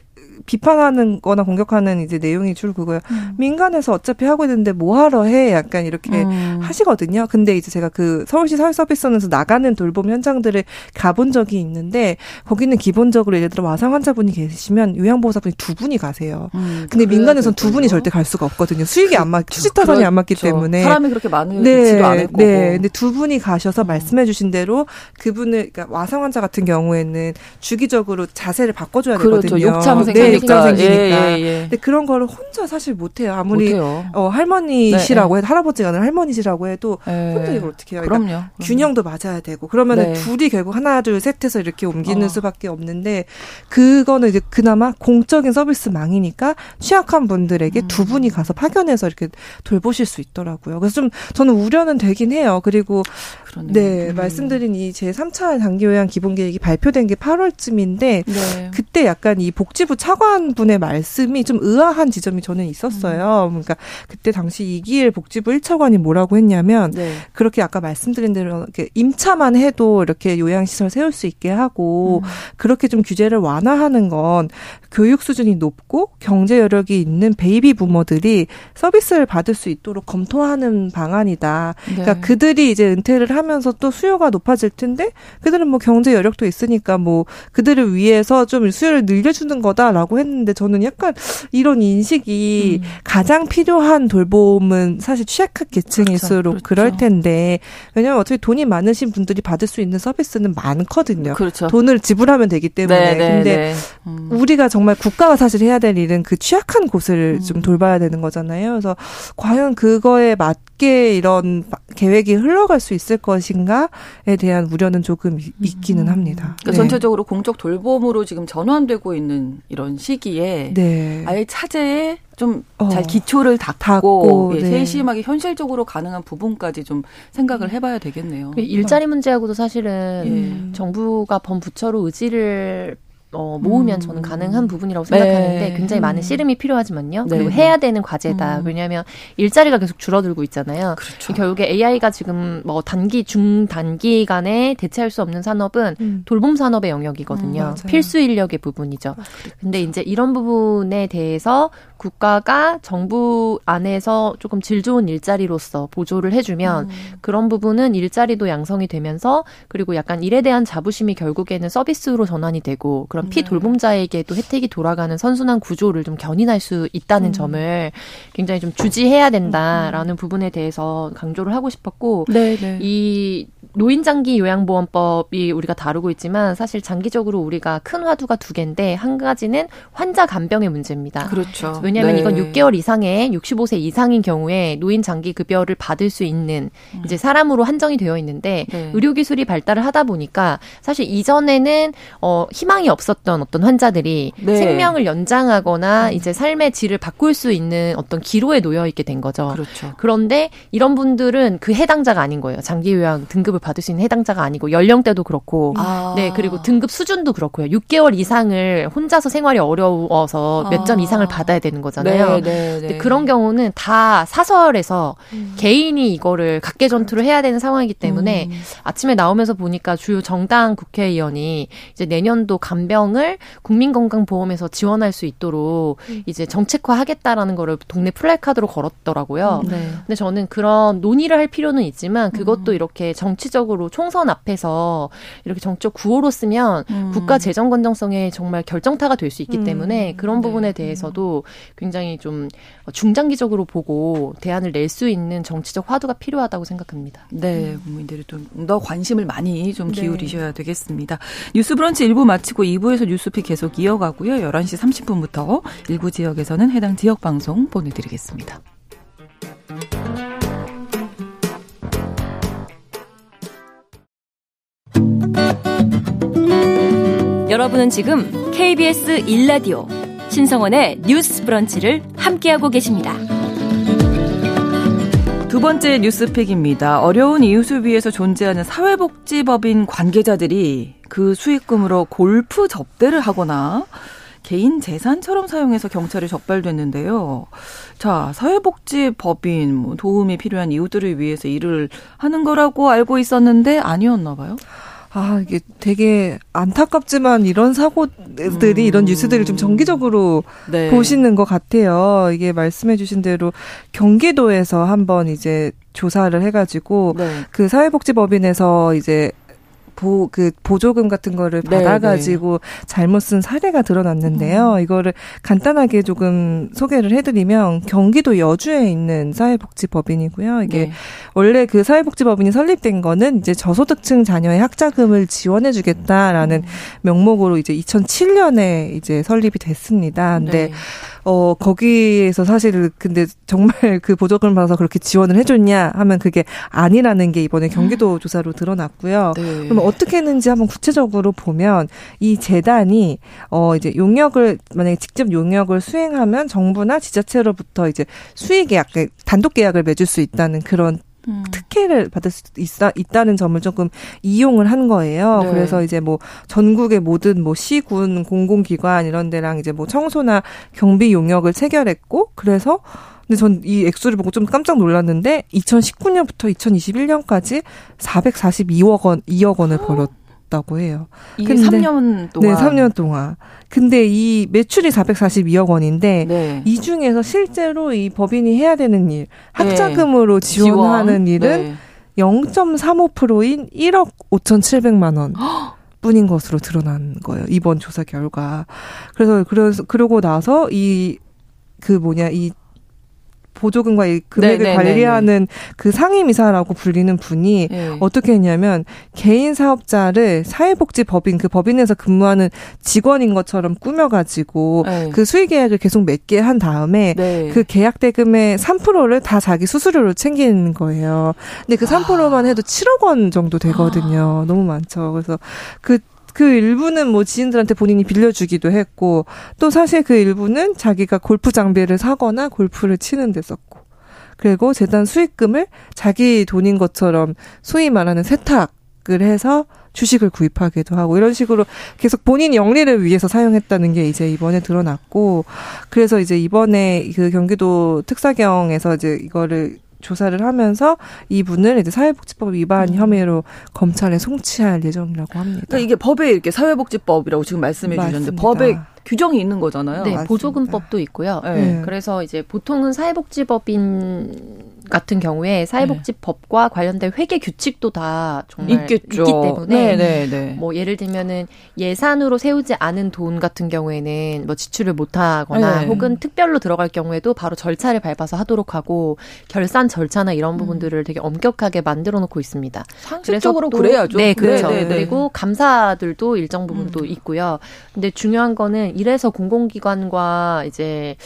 [SPEAKER 2] 비판하는 거나 공격하는 이제 내용이 주로 그거예요. 음. 민간에서 어차피 하고 있는데 뭐 하러 해? 약간 이렇게 음. 하시거든요. 근데 이제 제가 그 서울시 사회서비스원에서 나가는 돌봄 현장들을 가본 적이 있는데 거기는 기본적으로 예를 들어 와상 환자분이 계시면 요양보호사분이 두 분이 가세요. 음, 근데 민간에서는 두 분이 절대 갈 수가 없거든요. 수익이 안 맞, 투지 타산이 안 맞기 그렇죠. 때문에
[SPEAKER 4] 사람이 그렇게 많은 네, 않을 거고. 네,
[SPEAKER 2] 근데 두 분이 가셔서 음. 말씀해 주신 대로 그분을 그러니까 와상 환자 같은 경우에는 주기적으로 자세를 바꿔줘야 그렇죠. 되거든요.
[SPEAKER 4] 욕창 네,
[SPEAKER 2] 욕장 생기니까. 예, 예, 예. 근데 그런 거를 혼자 사실 못해요. 아무리 못해요. 어, 할머니시라고 네, 해도 할아버지가 아니라 할머니시라고 해도 네. 혼자 이걸 어떻게 해요?
[SPEAKER 4] 그러니까 그럼요.
[SPEAKER 2] 균형도 맞아야 되고 그러면 은 네. 둘이 결국 하나 둘 셋해서 이렇게 옮기는 어. 수밖에 없는데 그거는 이제 그나마 공적인 서비스망이니까 취약한 분들에게 음. 두 분이 가서 파견해서 이렇게 돌보실 수 있더라고요. 그래서 좀 저는 우려는 되긴 해요. 그리고 그러네요. 네 음. 말씀드린 이 제 3차 단기 요양 기본 계획이 발표된 게 8월쯤인데 그때 약간 이 복지부 차관 차관분의 말씀이 좀 의아한 지점이 저는 있었어요. 음. 그러니까 그때 당시 이기일 복지부 1차관이 뭐라고 했냐면 네. 그렇게 아까 말씀드린 대로 이렇게 임차만 해도 이렇게 요양시설 세울 수 있게 하고 음. 그렇게 좀 규제를 완화하는 건 교육 수준이 높고 경제 여력이 있는 베이비 부모들이 서비스를 받을 수 있도록 검토하는 방안이다. 그러니까 네. 그러니까 그들이 이제 은퇴를 하면 서 또 수요가 높아질 텐데 그들은 뭐 경제 여력도 있으니까 뭐 그들을 위해서 좀 수요를 늘려주는 거다라고 했는데 저는 약간 이런 인식이 음. 가장 필요한 돌봄은 사실 취약한 계층일수록 그렇죠. 그렇죠. 그럴 텐데 왜냐하면 어차피 돈이 많으신 분들이 받을 수 있는 서비스는 많거든요.
[SPEAKER 4] 그렇죠.
[SPEAKER 2] 돈을 지불하면 되기 때문에 네, 네, 근데 네. 음. 우리가 정말 국가가 사실 해야 될 일은 그 취약한 곳을 음. 좀 돌봐야 되는 거잖아요. 그래서 과연 그거에 맞게 이런 계획이 흘러갈 수 있을 것 인가에 대한 우려는 조금 있기는 음. 합니다.
[SPEAKER 4] 그러니까 네. 전체적으로 공적 돌봄으로 지금 전환되고 있는 이런 시기에 네. 아예 차제에 좀잘 어, 기초를 닦고, 닦고 예, 네. 세심하게 현실적으로 가능한 부분까지 좀 생각을 해봐야 되겠네요.
[SPEAKER 3] 일자리 문제하고도 사실은 예. 정부가 범부처로 의지를 어, 모으면 음. 저는 가능한 부분이라고 생각하는데 네. 굉장히 많은 음. 씨름이 필요하지만요. 네. 그리고 해야 되는 과제다. 음. 왜냐하면 일자리가 계속 줄어들고 있잖아요. 그렇죠. 결국에 AI가 지금 뭐 단기, 중단기간에 대체할 수 없는 산업은 음. 돌봄 산업의 영역이거든요. 음, 필수 인력의 부분이죠. 아, 그렇죠. 근데 이제 이런 부분에 대해서 국가가 정부 안에서 조금 질 좋은 일자리로서 보조를 해주면 음. 그런 부분은 일자리도 양성이 되면서 그리고 약간 일에 대한 자부심이 결국에는 서비스로 전환이 되고 그런 네. 피돌봄자에게도 혜택이 돌아가는 선순환 구조를 좀 견인할 수 있다는 음. 점을 굉장히 좀 주지해야 된다라는 음. 부분에 대해서 강조를 하고 싶었고 네, 네. 이 노인 장기 요양보험법이 우리가 다루고 있지만 사실 장기적으로 우리가 큰 화두가 두 개인데 한 가지는 환자 간병의 문제입니다.
[SPEAKER 4] 그렇죠.
[SPEAKER 3] 왜냐하면 네. 이건 6개월 이상의 65세 이상인 경우에 노인 장기 급여를 받을 수 있는 음. 이제 사람으로 한정이 되어 있는데 네. 의료 기술이 발달을 하다 보니까 사실 이전에는 어 희망이 없었던 어떤 환자들이 네. 생명을 연장하거나 음. 이제 삶의 질을 바꿀 수 있는 어떤 기로에 놓여 있게 된 거죠.
[SPEAKER 4] 그렇죠.
[SPEAKER 3] 그런데 이런 분들은 그 해당자가 아닌 거예요. 장기 요양 등급을 받을 수 있는 해당자가 아니고 연령대도 그렇고 아. 네 그리고 등급 수준도 그렇고요. 6개월 이상을 혼자서 생활이 어려워서 몇점 아. 이상을 받아야 되는 거잖아요. 네, 네, 네. 그런 경우는 다 사설에서 음. 개인이 이거를 각계 전투를 해야 되는 상황이기 때문에 음. 아침에 나오면서 보니까 주요 정당 국회의원이 이제 내년도 간병을 국민건강보험에서 지원할 수 있도록 음. 이제 정책화하겠다라는 거를 동네 플래카드로 걸었더라고요. 음, 네. 근데 저는 그런 논의를 할 필요는 있지만 그것도 음. 이렇게 정치 적으로 총선 앞에서 이렇게 정적 구호로 쓰면 음. 국가 재정 건정성에 정말 결정타가 될 수 있기 때문에 그런 부분에 네. 대해서도 굉장히 좀 중장기적으로 보고 대안을 낼 수 있는 정치적 화두가 필요하다고 생각합니다.
[SPEAKER 4] 네, 국민들이 좀 더 관심을 많이 좀 네. 기울이셔야 네. 되겠습니다. 뉴스 브런치 1부 마치고 2부에서 뉴스피 계속 이어가고요. 11시 30분부터 일부 지역에서는 해당 지역 방송 보내드리겠습니다.
[SPEAKER 5] 여러분은 지금 KBS 1라디오 신성원의 뉴스 브런치를 함께하고 계십니다.
[SPEAKER 1] 두 번째 뉴스픽입니다. 어려운 이웃을 위해서 존재하는 사회복지법인 관계자들이 그 수익금으로 골프 접대를 하거나 개인 재산처럼 사용해서 경찰에 적발됐는데요. 자, 사회복지법인 뭐 도움이 필요한 이웃들을 위해서 일을 하는 거라고 알고 있었는데 아니었나 봐요.
[SPEAKER 2] 아, 이게 되게 안타깝지만 이런 사고들이, 음. 이런 뉴스들을 좀 정기적으로 네. 보시는 것 같아요. 이게 말씀해 주신 대로 경기도에서 한번 이제 조사를 해가지고 네. 그 사회복지법인에서 이제 보, 그 보조금 같은 거를 네, 받아가지고 네. 잘못 쓴 사례가 드러났는데요. 음. 이거를 간단하게 조금 소개를 해드리면 경기도 여주에 있는 사회복지법인이고요. 이게 네. 원래 그 사회복지법인이 설립된 거는 이제 저소득층 자녀의 학자금을 지원해주겠다라는 음. 명목으로 이제 2007년에 이제 설립이 됐습니다. 근데 네. 어, 거기에서 사실 근데 정말 그 보조금을 받아서 그렇게 지원을 해줬냐 하면 그게 아니라는 게 이번에 경기도 음. 조사로 드러났고요. 네. 그럼 어떻게 했는지 한번 구체적으로 보면 이 재단이 어, 이제 용역을 만약에 직접 용역을 수행하면 정부나 지자체로부터 이제 수익 계약, 단독 계약을 맺을 수 있다는 그런 음. 특혜를 받을 수 있다, 있다는 점을 조금 이용을 한 거예요. 네. 그래서 이제 뭐 전국의 모든 뭐 시군, 공공기관 이런 데랑 이제 뭐 청소나 경비 용역을 체결했고 그래서 근데 전 이 액수를 보고 좀 깜짝 놀랐는데 2019년부터 2021년까지 442억 원, 2억 원을 <gasps> 벌었 있다고 해요.
[SPEAKER 1] 이게 근데, 3년 동안.
[SPEAKER 2] 네, 3년 동안. 근데 이 매출이 442억 원인데 네. 이 중에서 실제로 이 법인이 해야 되는 일, 학자금으로 네. 지원하는 지원. 일은 네. 0.35%인 1억 5,700만 원. 뿐인 것으로 드러난 거예요. 이번 조사 결과. 그래서 그래서 그러고 나서 이 그 뭐냐 이 보조금과 이 금액을 네네네네. 네, 관리하는 네, 네. 그 상임이사라고 불리는 분이 네. 어떻게 했냐면 개인 사업자를 사회복지법인 그 법인에서 근무하는 직원인 것처럼 꾸며가지고 네. 그 수익 계약을 계속 맺게 한 다음에 네. 그 계약 대금의 3%를 다 자기 수수료로 챙기는 거예요. 근데 그 3%만 해도 7억 원 정도 되거든요. 너무 많죠. 그래서 그 그 일부는 뭐 지인들한테 본인이 빌려주기도 했고 또 사실 그 일부는 자기가 골프 장비를 사거나 골프를 치는 데 썼고 그리고 재단 수익금을 자기 돈인 것처럼 소위 말하는 세탁을 해서 주식을 구입하기도 하고 이런 식으로 계속 본인 영리를 위해서 사용했다는 게 이제 이번에 드러났고 그래서 이제 이번에 그 경기도 특사경에서 이제 이거를 조사를 하면서 이분을 이제 사회복지법 위반 음. 혐의로 검찰에 송치할 예정이라고 합니다.
[SPEAKER 1] 그러니까 이게 법에 이렇게 사회복지법이라고 지금 말씀해 주셨는데 법에 규정이 있는 거잖아요.
[SPEAKER 3] 네, 보조금법도 있고요. 네. 그래서 이제 보통은 사회복지법인 같은 경우에 사회복지법과 네. 관련된 회계 규칙도 다 정말 있겠죠. 있기 때문에 네네네. 네, 네. 뭐 예를 들면은 예산으로 세우지 않은 돈 같은 경우에는 뭐 지출을 못 하거나 네. 혹은 특별로 들어갈 경우에도 바로 절차를 밟아서 하도록 하고 결산 절차나 이런 음. 부분들을 되게 엄격하게 만들어 놓고 있습니다.
[SPEAKER 1] 상식적으로 그래야죠.
[SPEAKER 3] 네, 그렇죠. 네네네. 그리고 감사들도 일정 부분도 음. 있고요. 근데 중요한 거는 이래서 공공기관과 이제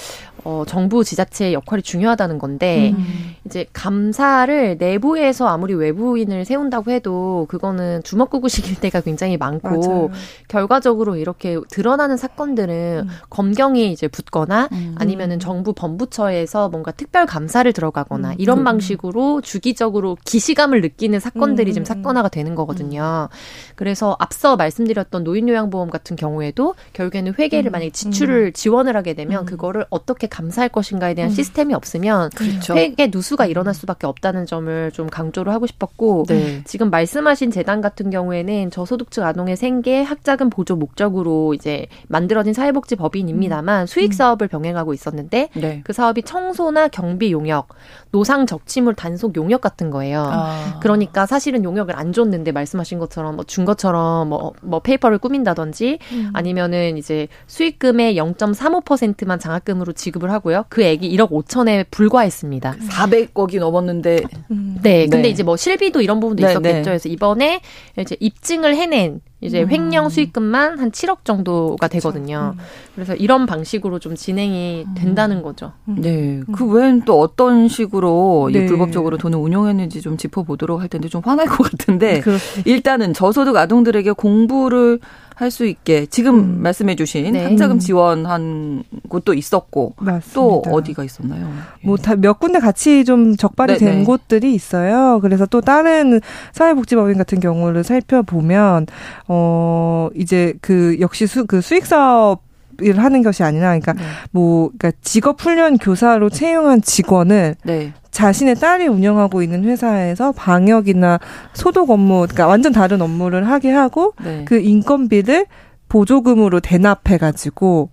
[SPEAKER 3] 어, 정부 지자체의 역할이 중요하다는 건데 음. 이제 감사를 내부에서 아무리 외부인을 세운다고 해도 그거는 주먹구구식일 때가 굉장히 많고 맞아요. 결과적으로 이렇게 드러나는 사건들은 음. 검경이 이제 붙거나 음. 아니면은 정부 본부처에서 뭔가 특별 감사를 들어가거나 음. 이런 음. 방식으로 주기적으로 기시감을 느끼는 사건들이 음. 지금 사건화가 되는 거거든요. 그래서 앞서 말씀드렸던 노인요양보험 같은 경우에도 결국에는 회계를 만약에 지출을 지원을 하게 되면 그거를 어떻게 감사할 것인가에 대한 음. 시스템이 없으면 그렇죠. 회계 누수가 일어날 수밖에 없다는 점을 좀 강조를 하고 싶었고 네. 지금 말씀하신 재단 같은 경우에는 저소득층 아동의 생계 학자금 보조 목적으로 이제 만들어진 사회복지 법인입니다만 음. 수익 사업을 병행하고 있었는데 네. 그 사업이 청소나 경비 용역, 노상 적치물 단속 용역 같은 거예요. 아. 그러니까 사실은 용역을 안 줬는데 말씀하신 것처럼 뭐 준 것처럼 뭐, 뭐 paper를 꾸민다든지 음. 아니면은 이제 수익금의 0.35%만 장학금으로 지급 지급을 하고요. 그 액이 1억 5천에 불과했습니다.
[SPEAKER 1] 400억이 넘었는데.
[SPEAKER 3] 음. 네, 근데 네. 이제 뭐 실비도 이런 부분도 네, 있었겠죠. 네. 그래서 이번에 이제 입증을 해낸 이제 음. 횡령 수익금만 한 7억 정도가 되거든요. 음. 그래서 이런 방식으로 좀 진행이 음. 된다는 거죠.
[SPEAKER 1] 음. 네. 그 외엔 또 어떤 식으로 네. 불법적으로 돈을 운용했는지 좀 짚어보도록 할 텐데 좀 화날 것 같은데 일단은 저소득 아동들에게 공부를
[SPEAKER 4] 할 수 있게 지금 음. 말씀해 주신 네. 학자금 지원한 곳도 있었고 맞습니다. 또 어디가 있었나요?
[SPEAKER 2] 뭐다몇 군데 같이 좀 적발이 네네. 된 네. 곳들이 있어요. 그래서 또 다른 사회복지법인 같은 경우를 살펴보면 어 이제 그 역시 수, 그 수익 사업 을 하는 것이 아니라 그러니까 네. 뭐 그러니까 직업 훈련 교사로 채용한 직원을 네. 자신의 딸이 운영하고 있는 회사에서 방역이나 소독 업무 그러니까 완전 다른 업무를 하게 하고 네. 그 인건비를 보조금으로 대납해 가지고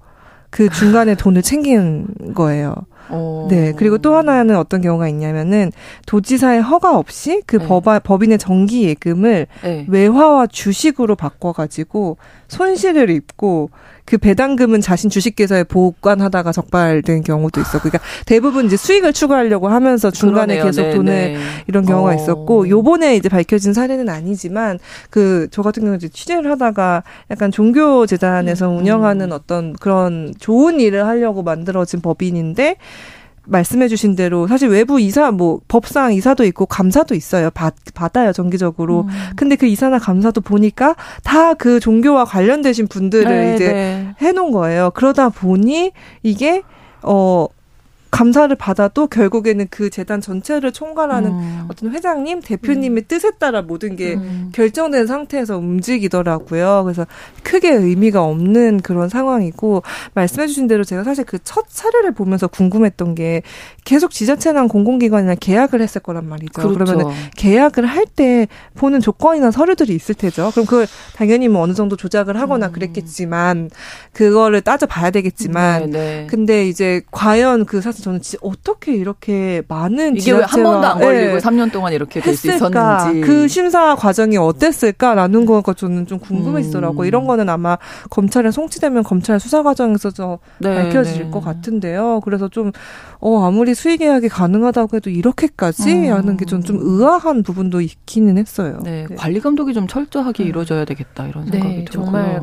[SPEAKER 2] 그 중간에 돈을 챙긴 거예요. 어. 네. 그리고 또 하나는 어떤 경우가 있냐면은 도지사의 허가 없이 그 네. 법아, 법인의 정기 예금을 네. 외화와 주식으로 바꿔가지고 손실을 입고 그 배당금은 자신 주식계좌에 보관하다가 적발된 경우도 있었고, 그러니까 대부분 이제 수익을 추구하려고 하면서 중간에 그러네요. 계속 네, 돈을 네. 이런 경우가 어. 있었고, 요번에 이제 밝혀진 사례는 아니지만 그 저 같은 경우 이제 취재를 하다가 약간 종교 재단에서 음. 운영하는 어떤 그런 좋은 일을 하려고 만들어진 법인인데 말씀해주신 대로 사실 외부 이사 뭐 법상 이사도 있고 감사도 있어요. 받, 받아요 정기적으로. 음. 근데 그 이사나 감사도 보니까 다 그 종교와 관련되신 분들을 네, 이제 네. 해놓은 거예요. 그러다 보니 이게 어 감사를 받아도 결국에는 그 재단 전체를 총괄하는 음. 어떤 회장님, 대표님의 음. 뜻에 따라 모든 게 음. 결정된 상태에서 움직이더라고요. 그래서 크게 의미가 없는 그런 상황이고 말씀해주신 대로 제가 사실 그 첫 사례를 보면서 궁금했던 게 계속 지자체나 공공기관이나 계약을 했을 거란 말이죠. 그렇죠. 그러면 계약을 할 때 보는 조건이나 서류들이 있을 테죠. 그럼 그걸 당연히 뭐 어느 정도 조작을 하거나 음. 그랬겠지만 그거를 따져 봐야 되겠지만 네, 네. 근데 이제 과연 그 사실 저는 진짜 어떻게 이렇게 많은
[SPEAKER 4] 이게 왜 한 번도 안 걸리고 네. 3년 동안 이렇게 될 수 있었는지
[SPEAKER 2] 그 심사 과정이 어땠을까라는 거가 저는 좀 궁금했더라고. 음. 이런 거는 아마 검찰에 송치되면 검찰 수사 과정에서 저 네, 밝혀질 네. 것 같은데요. 그래서 좀 어, 아무리 수의 계약이 가능하다고 해도 이렇게까지 음. 하는 게 좀 좀 의아한 부분도 있기는 했어요.
[SPEAKER 4] 네, 네. 관리 감독이 좀 철저하게 네. 이루어져야 되겠다 이런 네, 생각이 들고요.
[SPEAKER 3] 정말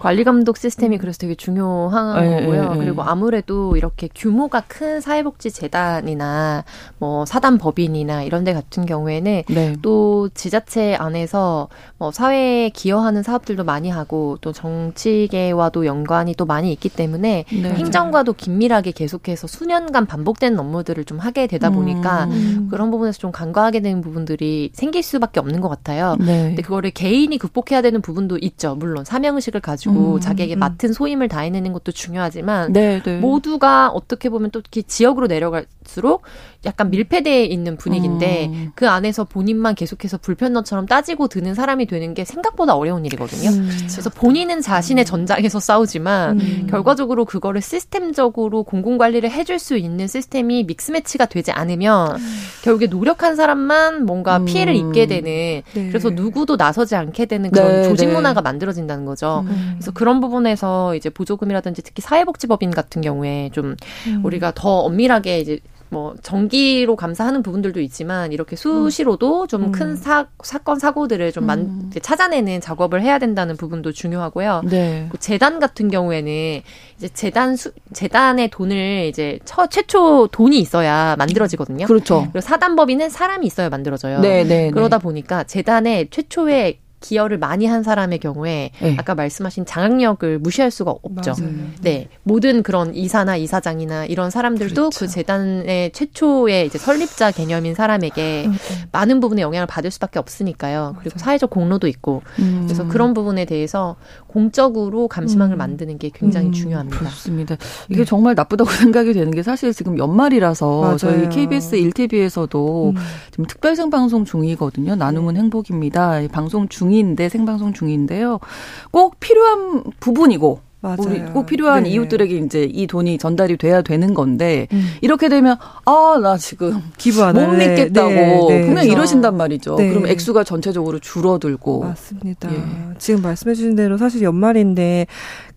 [SPEAKER 3] 관리 감독 시스템이 음. 그래서 되게 중요한 네, 거고요. 그리고 아무래도 이렇게 규모가 큰 사회복지 재단이나 뭐 사단 법인이나 이런 데 같은 경우에는 또 지자체 안에서 뭐 사회에 기여하는 사업들도 많이 하고 또 정치계와도 연관이 또 많이 있기 때문에 행정과도 긴밀하게 계속해서 수년간 반복되는 업무들을 좀 하게 되다 보니까 음. 그런 부분에서 좀 간과하게 되는 부분들이 생길 수밖에 없는 것 같아요. 네. 근데 그거를 개인이 극복해야 되는 부분도 있죠. 물론 사명의식을 가지고 음. 자기에게 음. 맡은 소임을 다해내는 것도 중요하지만 네, 네. 모두가 어떻게 보면 또 지역으로 내려갈수록 약간 밀폐되어 있는 분위기인데 음. 그 안에서 본인만 계속해서 불편너처럼 따지고 드는 사람이 되는 게 생각보다 어려운 일이거든요. 음. 그래서 본인은 자신의 전장에서 싸우지만 음. 결과적으로 그거를 시스템적으로 공공 관리를 해줄 수 있는 시스템이 믹스 매치가 되지 않으면 음. 결국에 노력한 사람만 뭔가 음. 피해를 입게 되는 네. 그래서 누구도 나서지 않게 되는 그런 네, 조직 네. 문화가 만들어진다는 거죠. 음. 그래서 그런 부분에서 이제 보조금이라든지 특히 사회복지법인 같은 경우에 좀 우리가 더 엄밀하게 이제 뭐 정기로 감사하는 부분들도 있지만 이렇게 수시로도 좀큰 음. 사, 사건 사고들을 좀 만, 음. 찾아내는 작업을 해야 된다는 부분도 중요하고요. 네. 재단 같은 경우에는 이제 재단 수, 재단의 돈을 이제 처, 최초 돈이 있어야 만들어지거든요.
[SPEAKER 4] 그렇죠.
[SPEAKER 3] 그리고 사단법인은 사람이 있어야 만들어져요. 네, 네, 네. 그러다 보니까 재단의 최초의 기여를 많이 한 사람의 경우에 네. 아까 말씀하신 장악력을 무시할 수가 없죠. 맞아요. 네. 모든 그런 이사나 이사장이나 이런 사람들도 그 그렇죠. 그 재단의 최초의 이제 설립자 개념인 사람에게 음, 음. 많은 부분에 영향을 받을 수밖에 없으니까요. 그리고 맞아요. 사회적 공로도 있고. 음. 그래서 그런 부분에 대해서 공적으로 감시망을 음. 만드는 게 굉장히 음. 중요합니다.
[SPEAKER 4] 그렇습니다. 이게 네. 정말 나쁘다고 <laughs> 생각이 되는 게 사실 지금 연말이라서 맞아요. 저희 KBS 1TV에서도 지금 특별 생 방송 중이거든요. 나눔은 네. 행복입니다. 방송 중 중인데 생방송 중인데요. 꼭 필요한 부분이고 맞아요. 우리 꼭 필요한 네. 이웃들에게 이제 이 돈이 전달이 돼야 되는 건데 음. 이렇게 되면 아 나 지금 기부 못 네. 믿겠다고 네. 네. 분명 이러신단 말이죠. 네. 그럼 액수가 전체적으로 줄어들고
[SPEAKER 2] 맞습니다. 예. 지금 말씀해주신 대로 사실 연말인데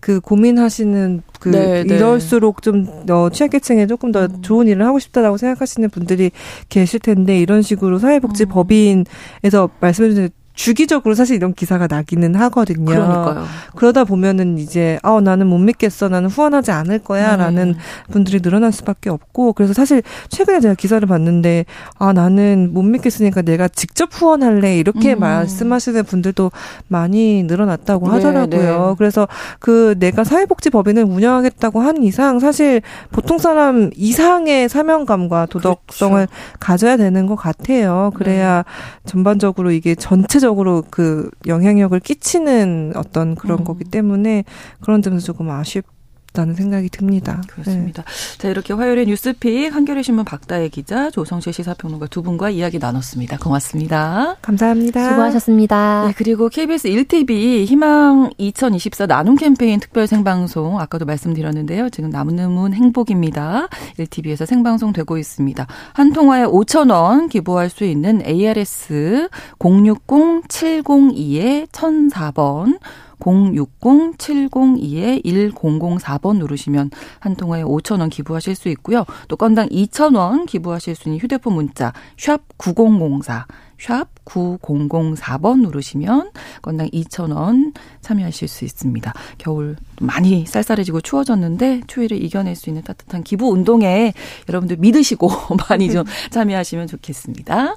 [SPEAKER 2] 그 고민하시는 그 네, 이럴수록 좀 어, 취약계층에 조금 더 음. 좋은 일을 하고 싶다라고 생각하시는 분들이 계실 텐데 이런 식으로 사회복지 음. 법인에서 말씀해주신 주기적으로 사실 이런 기사가 나기는 하거든요.
[SPEAKER 1] 그러니까요.
[SPEAKER 2] 그러다 보면은 이제 아 나는 못 믿겠어, 나는 후원하지 않을 거야라는 네. 분들이 늘어날 수밖에 없고 그래서 사실 최근에 제가 기사를 봤는데 아 나는 못 믿겠으니까 내가 직접 후원할래 이렇게 음. 말씀하시는 분들도 많이 늘어났다고 네, 하더라고요. 네. 그래서 그 내가 사회복지법인을 운영하겠다고 한 이상 사실 보통 사람 이상의 사명감과 도덕성을 그렇죠. 가져야 되는 것 같아요. 그래야 네. 전반적으로 이게 전체 적으로 그 영향력을 끼치는 어떤 그런 음. 거기 때문에 그런 점에서 조금 아쉽 다는 생각이 듭니다.
[SPEAKER 1] 그렇습니다. 네. 자 이렇게 화요일에 뉴스픽 한겨레 신문 박다혜 기자, 조성실 시사평론가 두 분과 이야기 나눴습니다. 고맙습니다.
[SPEAKER 2] 감사합니다.
[SPEAKER 3] 수고하셨습니다.
[SPEAKER 1] 네, 그리고 KBS 1TV 희망 2024 나눔 캠페인 특별 생방송 아까도 말씀드렸는데요. 지금 남는 행복입니다. 1TV에서 생방송 되고 있습니다. 한 통화에 5천 원 기부할 수 있는 ARS 060-702에 1004번 060-702-1004번 누르시면 한 통화에 5천 원 기부하실 수 있고요. 또 건당 2천 원 기부하실 수 있는 휴대폰 문자 샵 9004, 샵 9004번 누르시면 건당 2천 원 참여하실 수 있습니다. 겨울 많이 쌀쌀해지고 추워졌는데 추위를 이겨낼 수 있는 따뜻한 기부 운동에 여러분들 믿으시고 <laughs> 많이 좀 참여하시면 좋겠습니다.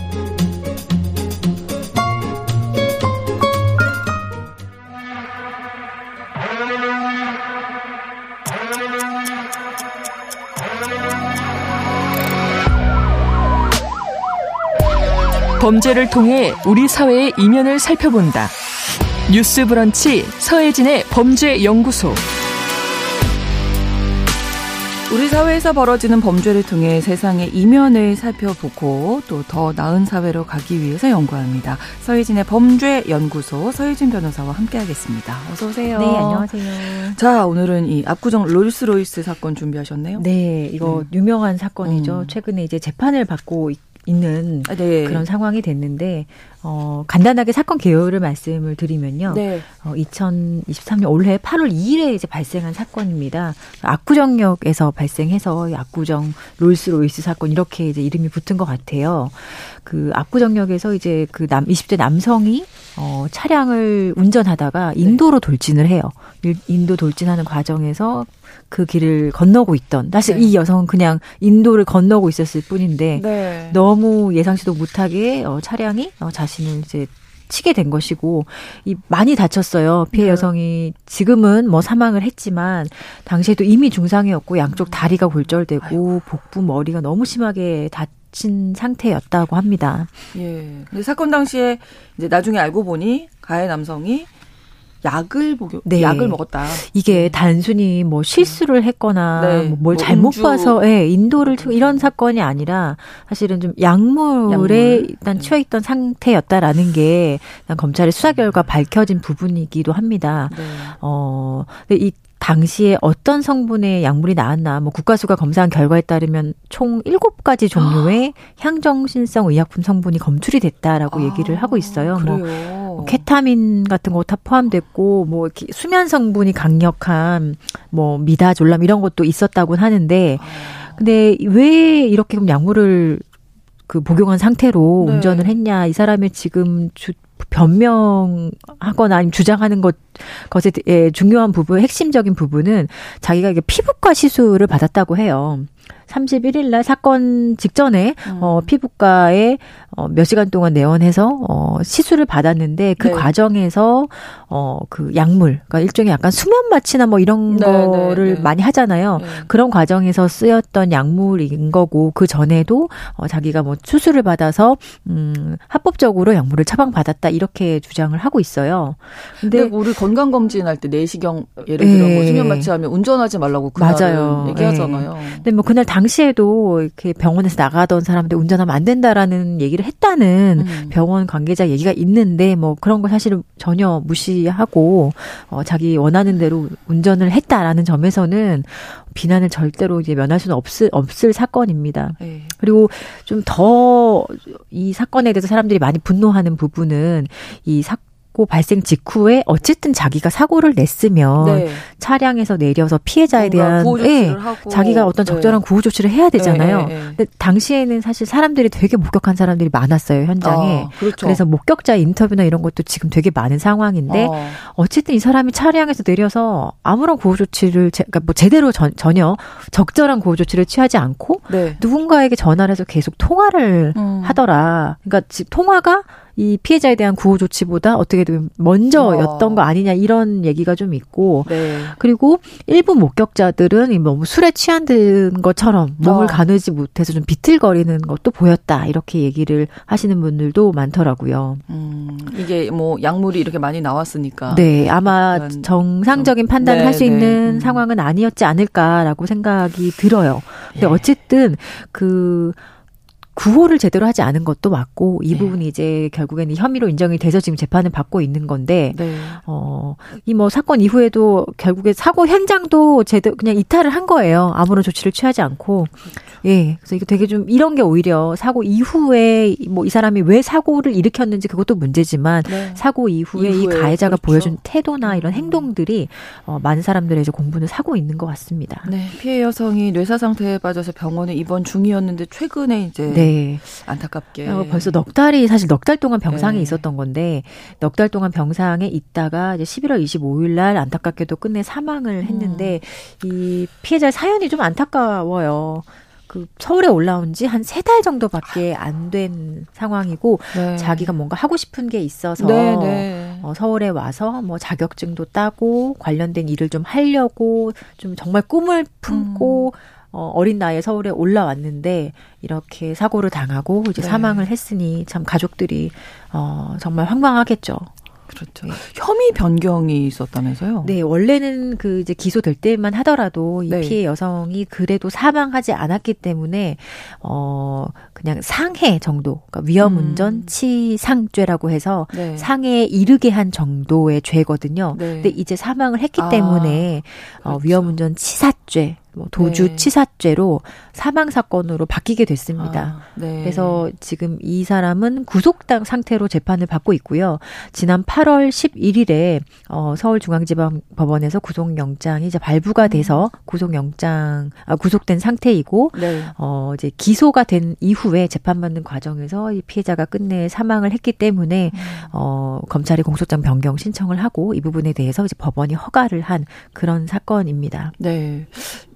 [SPEAKER 5] 범죄를 통해 우리 사회의 이면을 살펴본다. 뉴스 브런치 서혜진의 범죄 연구소.
[SPEAKER 1] 우리 사회에서 벌어지는 범죄를 통해 세상의 이면을 살펴보고 또 더 나은 사회로 가기 위해서 연구합니다. 서혜진의 범죄 연구소 서혜진 변호사와 함께하겠습니다. 어서 오세요.
[SPEAKER 6] 네, 안녕하세요.
[SPEAKER 1] 자, 오늘은 이 압구정 롤스로이스 사건 준비하셨네요.
[SPEAKER 6] 네, 이거 음. 유명한 사건이죠. 음. 최근에 이제 재판을 받고 있 는 아, 네. 그런 상황이 됐는데 어, 간단하게 사건 개요를 말씀을 드리면요. 네. 어, 2023년 올해 8월 2일에 이제 발생한 사건입니다. 압구정역에서 발생해서 압구정 롤스로이스 사건 이렇게 이제 이름이 붙은 것 같아요. 그 압구정역에서 이제 그 남, 20대 남성이 어, 차량을 운전하다가 인도로 돌진을 해요. 인도 돌진하는 과정에서 그 길을 건너고 있던 사실 네. 이 여성은 그냥 인도를 건너고 있었을 뿐인데 네. 너무 예상치도 못하게 어, 차량이 어, 자신 을 이제 치게 된 것이고 이 많이 다쳤어요. 피해 네. 여성이 지금은 뭐 사망을 했지만 당시에도 이미 중상이었고 양쪽 다리가 골절되고 아이고. 복부 머리가 너무 심하게 다친 상태였다고 합니다.
[SPEAKER 1] 예. 근데 사건 당시에 이제 나중에 알고 보니 가해 남성이 약을 복용, 네. 약을 먹었다.
[SPEAKER 6] 이게 네. 단순히 뭐 실수를 했거나 네. 뭐뭘뭐 잘못 음주. 봐서 예, 인도를 이런 사건이 아니라 사실은 좀 약물에 약물. 일단 네. 취해 있던 상태였다라는 게 검찰의 수사 결과 밝혀진 부분이기도 합니다. 네. 어, 근데 이 당시에 어떤 성분의 약물이 나왔나 뭐 국가수가 검사한 결과에 따르면 총 7가지 종류의 아. <gasps> 향정신성 의약품 성분이 검출이 됐다라고 아, 얘기를 하고 있어요. 뭐 그래요. 뭐 케타민 같은 거 다 포함됐고 뭐 이렇게 수면 성분이 강력한 뭐 미다졸람 이런 것도 있었다고 하는데 아. 근데 왜 이렇게 약물을 그 복용한 상태로 네. 운전을 했냐 이 사람의 지금 주, 변명하거나 아니면 주장하는 것 것에 중요한 부분 핵심적인 부분은 자기가 이게 피부과 시술을 받았다고 해요. 31일 날 사건 직전에 음. 어 피부과에 어, 몇 시간 동안 내원해서 어, 시술을 받았는데 그 네. 과정에서 어, 그 약물, 그러니까 일종의 약간 수면 마취나 뭐 이런 네, 네 거를 네, 많이 하잖아요. 네. 그런 과정에서 쓰였던 약물인 거고 그 전에도 어, 자기가 뭐 수술을 받아서 음, 합법적으로 약물을 처방받았다 이렇게 주장을 하고 있어요.
[SPEAKER 1] 근데, 근데 우리 건강 검진 할 때 내시경 예를 들어 뭐 수면 마취하면 운전하지 말라고 그날 맞아요. 얘기하잖아요.
[SPEAKER 6] 근데 뭐 그날 당시에도 이렇게 병원에서 나가던 사람들 운전하면 안 된다라는 얘기를 했다는 음. 병원 관계자 얘기가 있는데 뭐 그런 거 사실은 전혀 무시하고 어 자기 원하는 대로 운전을 했다라는 점에서는 비난을 절대로 이제 면할 수는 없을 없을 사건입니다. 네. 그리고 좀 더 이 사건에 대해서 사람들이 많이 분노하는 부분은 이 사건 사고 발생 직후에 어쨌든 자기가 사고를 냈으면 네. 차량에서 내려서 피해자에 대한 예, 자기가 어떤 네. 적절한 네. 구호 조치를 해야 되잖아요. 네, 네, 근데 당시에는 사실 사람들이 되게 목격한 사람들이 많았어요 현장에. 아, 그렇죠. 그래서 목격자 인터뷰나 이런 것도 지금 되게 많은 상황인데 어. 쨌든 이 사람이 차량에서 내려서 아무런 구호 조치를 제, 그러니까 뭐 제대로 전, 전혀 적절한 구호 조치를 취하지 않고 네. 누군가에게 전화를 해서 계속 통화를 음. 하더라. 그러니까 통화가 이 피해자에 대한 구호 조치보다 어떻게 보면 먼저였던 어. 거 아니냐 이런 얘기가 좀 있고 네. 그리고 일부 목격자들은 너무 술에 취한든 것처럼 몸을 어. 가누지 못해서 좀 비틀거리는 것도 보였다 이렇게 얘기를 하시는 분들도 많더라고요. 음,
[SPEAKER 4] 이게 뭐 약물이 이렇게 많이 나왔으니까
[SPEAKER 6] 네 아마 정상적인 판단을 네, 할수 네. 있는 음. 상황은 아니었지 않을까라고 생각이 들어요. 근데 예. 어쨌든 그 구호를 제대로 하지 않은 것도 맞고 이 네. 부분이 이제 결국에는 혐의로 인정이 돼서 지금 재판을 받고 있는 건데 네. 어이 뭐 사건 이후에도 결국에 사고 현장도 제대로 그냥 이탈을 한 거예요. 아무런 조치를 취하지 않고. 예. 그래서 이게 되게 좀 이런 게 오히려 사고 이후에 뭐 이 사람이 왜 사고를 일으켰는지 그것도 문제지만 네. 사고 이후에, 이후에, 이 가해자가 그렇죠. 보여준 태도나 이런 음. 행동들이 어 많은 사람들의 이제 공분을 사고 있는 것 같습니다.
[SPEAKER 4] 네. 피해 여성이 뇌사 상태에 빠져서 병원에 입원 중이었는데 최근에 이제 네. 안타깝게
[SPEAKER 6] 어, 벌써 넉 달이 사실 넉 달 동안 병상에 네. 있었던 건데 넉 달 동안 병상에 있다가 이제 11월 25일 날 안타깝게도 끝내 사망을 했는데 음. 이 피해자의 사연이 좀 안타까워요. 그 서울에 올라온 지 한 세 달 정도밖에 안 된 상황이고 네. 자기가 뭔가 하고 싶은 게 있어서 네, 네. 어, 서울에 와서 뭐 자격증도 따고 관련된 일을 좀 하려고 좀 정말 꿈을 품고 음. 어, 어린 나이에 서울에 올라왔는데 이렇게 사고를 당하고 이제 네. 사망을 했으니 참 가족들이 어, 정말 황망하겠죠.
[SPEAKER 4] 그렇죠. 네. 혐의 변경이 있었다면서요?
[SPEAKER 6] 네, 원래는 그 이제 기소될 때만 하더라도 이 네. 피해 여성이 그래도 사망하지 않았기 때문에 어 그냥 상해 정도, 그러니까 위험 운전 음. 치상죄라고 해서 네. 상해에 이르게 한 정도의 죄거든요. 네. 근데 이제 사망을 했기 아, 때문에 어, 그렇죠. 위험 운전 치사죄 뭐 도주 네. 치사죄로 사망 사건으로 바뀌게 됐습니다. 아, 네. 그래서 지금 이 사람은 구속당 상태로 재판을 받고 있고요. 지난 8월 11일에 어 서울중앙지방법원에서 구속영장이 이제 발부가 돼서 음. 구속영장 아 구속된 상태이고 네. 어 이제 기소가 된 이후에 재판받는 과정에서 이 피해자가 끝내 사망을 했기 때문에 음. 어 검찰이 공소장 변경 신청을 하고 이 부분에 대해서 이제 법원이 허가를 한 그런 사건입니다.
[SPEAKER 4] 네.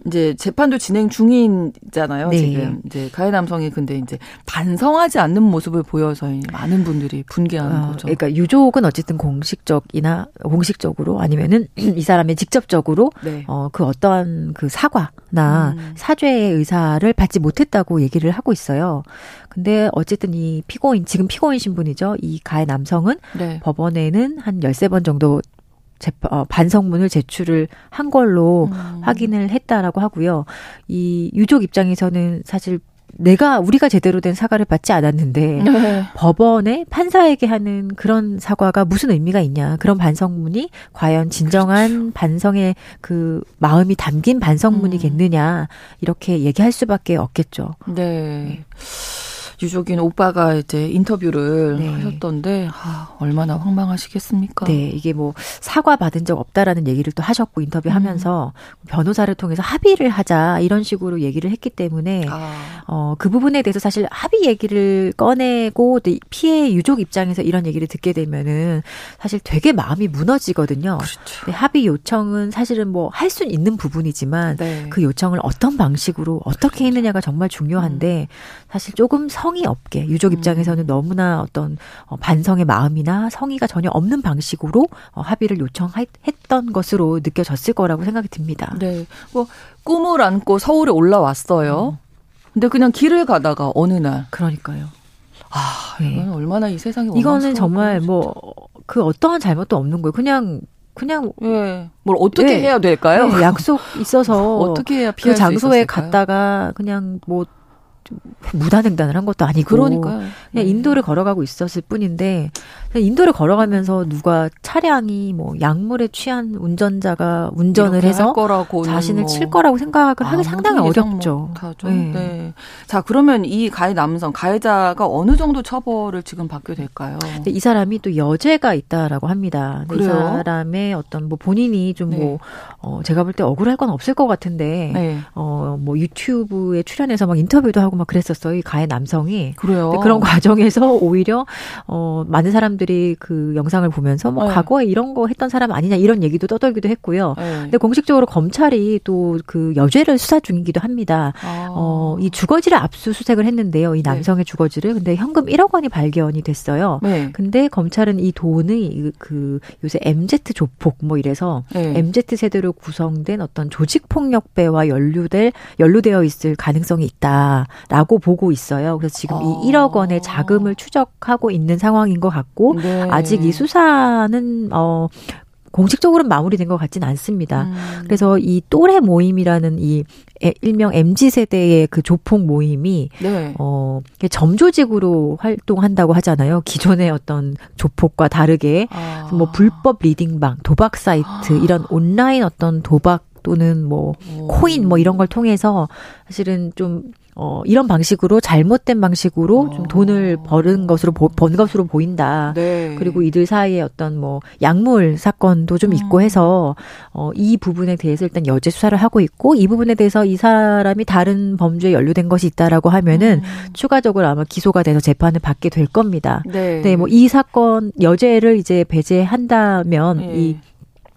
[SPEAKER 4] 이제 재판도 진행 중이잖아요. 네. 지금 이제 가해 남성이 근데 이제 반성하지 않는 모습을 보여서 많은 분들이 분개하는 어, 거죠.
[SPEAKER 6] 그러니까 유족은 어쨌든 공식적이나 공식적으로 아니면은 <clears throat> 이 사람의 직접적으로 네. 어그 어떠한 그 사과나 음. 사죄의 의사를 받지 못했다고 얘기를 하고 있어요. 근데 어쨌든 이 피고인 지금 피고인 신분이죠. 이 가해 남성은 네. 법원에는 한 열세 번 정도 재판, 어, 반성문을 제출을 한 걸로 음. 확인을 했다라고 하고요. 이 유족 입장에서는 사실 내가 우리가 제대로 된 사과를 받지 않았는데 네. 법원에 판사에게 하는 그런 사과가 무슨 의미가 있냐 그런 반성문이 과연 진정한 그렇죠. 반성의 그 마음이 담긴 반성문이겠느냐 음. 이렇게 얘기할 수밖에 없겠죠.
[SPEAKER 4] 네. 네. 유족인 오빠가 이제 인터뷰를 네. 하셨던데 아, 얼마나 황망하시겠습니까?
[SPEAKER 6] 네, 이게 뭐 사과 받은 적 없다라는 얘기를 또 하셨고 인터뷰하면서 음. 변호사를 통해서 합의를 하자 이런 식으로 얘기를 했기 때문에 아. 어, 그 부분에 대해서 사실 합의 얘기를 꺼내고 피해 유족 입장에서 이런 얘기를 듣게 되면은 사실 되게 마음이 무너지거든요. 그렇죠. 합의 요청은 사실은 뭐 할 수는 있는 부분이지만 네. 그 요청을 어떤 방식으로 어떻게 그렇죠. 했느냐가 정말 중요한데 음. 사실 조금 성의 없게 유족 음. 입장에서는 너무나 어떤 어, 반성의 마음이나 성의가 전혀 없는 방식으로 어, 합의를 요청했던 것으로 느껴졌을 거라고 생각이 듭니다.
[SPEAKER 4] 네. 뭐 꿈을 안고 서울에 올라왔어요. 음. 근데 그냥 길을 가다가 어느 날
[SPEAKER 6] 그러니까요.
[SPEAKER 4] 아, 네. 얼마나 이 세상에
[SPEAKER 6] 이거는 정말 뭐 그 어떠한 잘못도 없는 거예요. 그냥 그냥
[SPEAKER 4] 예. 뭘 어떻게 네. 해야 될까요?
[SPEAKER 6] 네, 약속 있어서 <laughs>
[SPEAKER 4] 어떻게 해야 그
[SPEAKER 6] 장소에 갔다가 그냥 뭐 무단횡단을 한 것도 아니고
[SPEAKER 4] 그러니까요.
[SPEAKER 6] 그냥 네. 인도를 걸어가고 있었을 뿐인데 인도를 걸어가면서 누가 차량이 뭐 약물에 취한 운전자가 운전을 해서 자신을 뭐. 칠 거라고 생각을 하기 아, 상당히 어렵죠.
[SPEAKER 4] 네. 네. 자 그러면 이 가해 남성 가해자가 어느 정도 처벌을 지금 받게 될까요?
[SPEAKER 6] 이 사람이 또 여죄가 있다라고 합니다. 이 사람의 어떤 뭐 본인이 좀뭐 네. 어, 제가 볼 때 억울할 건 없을 것 같은데 네. 어뭐 유튜브에 출연해서 막 인터뷰도 하고 막 그랬었어요. 이 가해 남성이.
[SPEAKER 4] 그래요.
[SPEAKER 6] 그런 과정에서 오히려 어 많은 사람들 사람들이 그 영상을 보면서 뭐 네. 과거에 이런 거 했던 사람 아니냐 이런 얘기도 떠돌기도 했고요. 네. 근데 공식적으로 검찰이 또 그 여죄를 수사 중이기도 합니다. 아. 어, 이 주거지를 압수수색을 했는데요. 이 네. 남성의 네. 주거지를. 근데 현금 1억 원이 발견이 됐어요. 네. 근데 검찰은 이 돈이 그 요새 MZ 조폭 뭐 이래서 네. MZ 세대로 구성된 어떤 조직 폭력배와 연루될 연루되어 있을 가능성이 있다 라고 보고 있어요. 그래서 지금 아. 이 1억 원의 자금을 추적하고 있는 상황인 것 같고 네. 아직 이 수사는 어 공식적으로는 마무리된 것 같지는 않습니다. 음. 그래서 이 또래 모임이라는 이 일명 MZ 세대의 그 조폭 모임이 네. 어 점조직으로 활동한다고 하잖아요. 기존의 어떤 조폭과 다르게 아. 뭐 불법 리딩방, 도박 사이트 아. 이런 온라인 어떤 도박 또는 뭐 오. 코인 뭐 이런 걸 통해서 사실은 좀 어, 이런 방식으로 잘못된 방식으로 좀 어. 돈을 버는 것으로 보, 번 것으로 보인다. 네. 그리고 이들 사이에 어떤 뭐 약물 사건도 좀 있고 음. 해서 어, 이 부분에 대해서 일단 여죄 수사를 하고 있고 이 부분에 대해서 이 사람이 다른 범죄에 연루된 것이 있다라고 하면은 음. 추가적으로 아마 기소가 돼서 재판을 받게 될 겁니다. 네. 네, 뭐이 사건 여죄를 이제 배제한다면 네. 이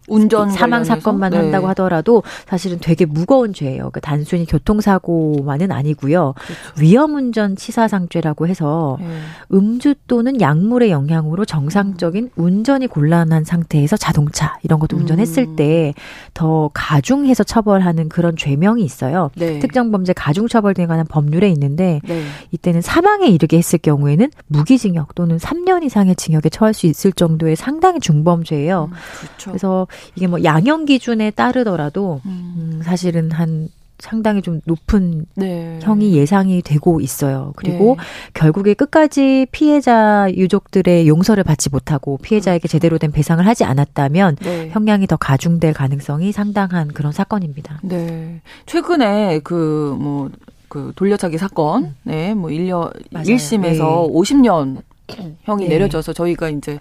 [SPEAKER 6] 운전 사망 사건만 네. 한다고 하더라도 사실은 되게 무거운 죄예요. 그러니까 단순히 교통사고만은 아니고요. 그렇죠. 위험운전 치사상죄라고 해서 네. 음주 또는 약물의 영향으로 정상적인 음. 운전이 곤란한 상태에서 자동차 이런 것도 운전했을 음. 때더 가중해서 처벌하는 그런 죄명이 있어요. 네. 특정 범죄 가중 처벌 등에 관한 법률에 있는데 네. 이때는 사망에 이르게 했을 경우에는 무기징역 또는 3년 이상의 징역에 처할 수 있을 정도의 상당히 중범죄예요. 음, 그렇죠. 그래서 이게 뭐 양형 기준에 따르더라도 음, 음 사실은 한 상당히 좀 높은 네. 형이 예상이 되고 있어요. 그리고 네. 결국에 끝까지 피해자 유족들의 용서를 받지 못하고 피해자에게 그렇죠. 제대로 된 배상을 하지 않았다면 네. 형량이 더 가중될 가능성이 상당한 그런 사건입니다.
[SPEAKER 4] 네. 최근에 그뭐 그 돌려차기 사건, 음. 네, 뭐 1년 1심에서 50년 형이 내려져서 저희가 이제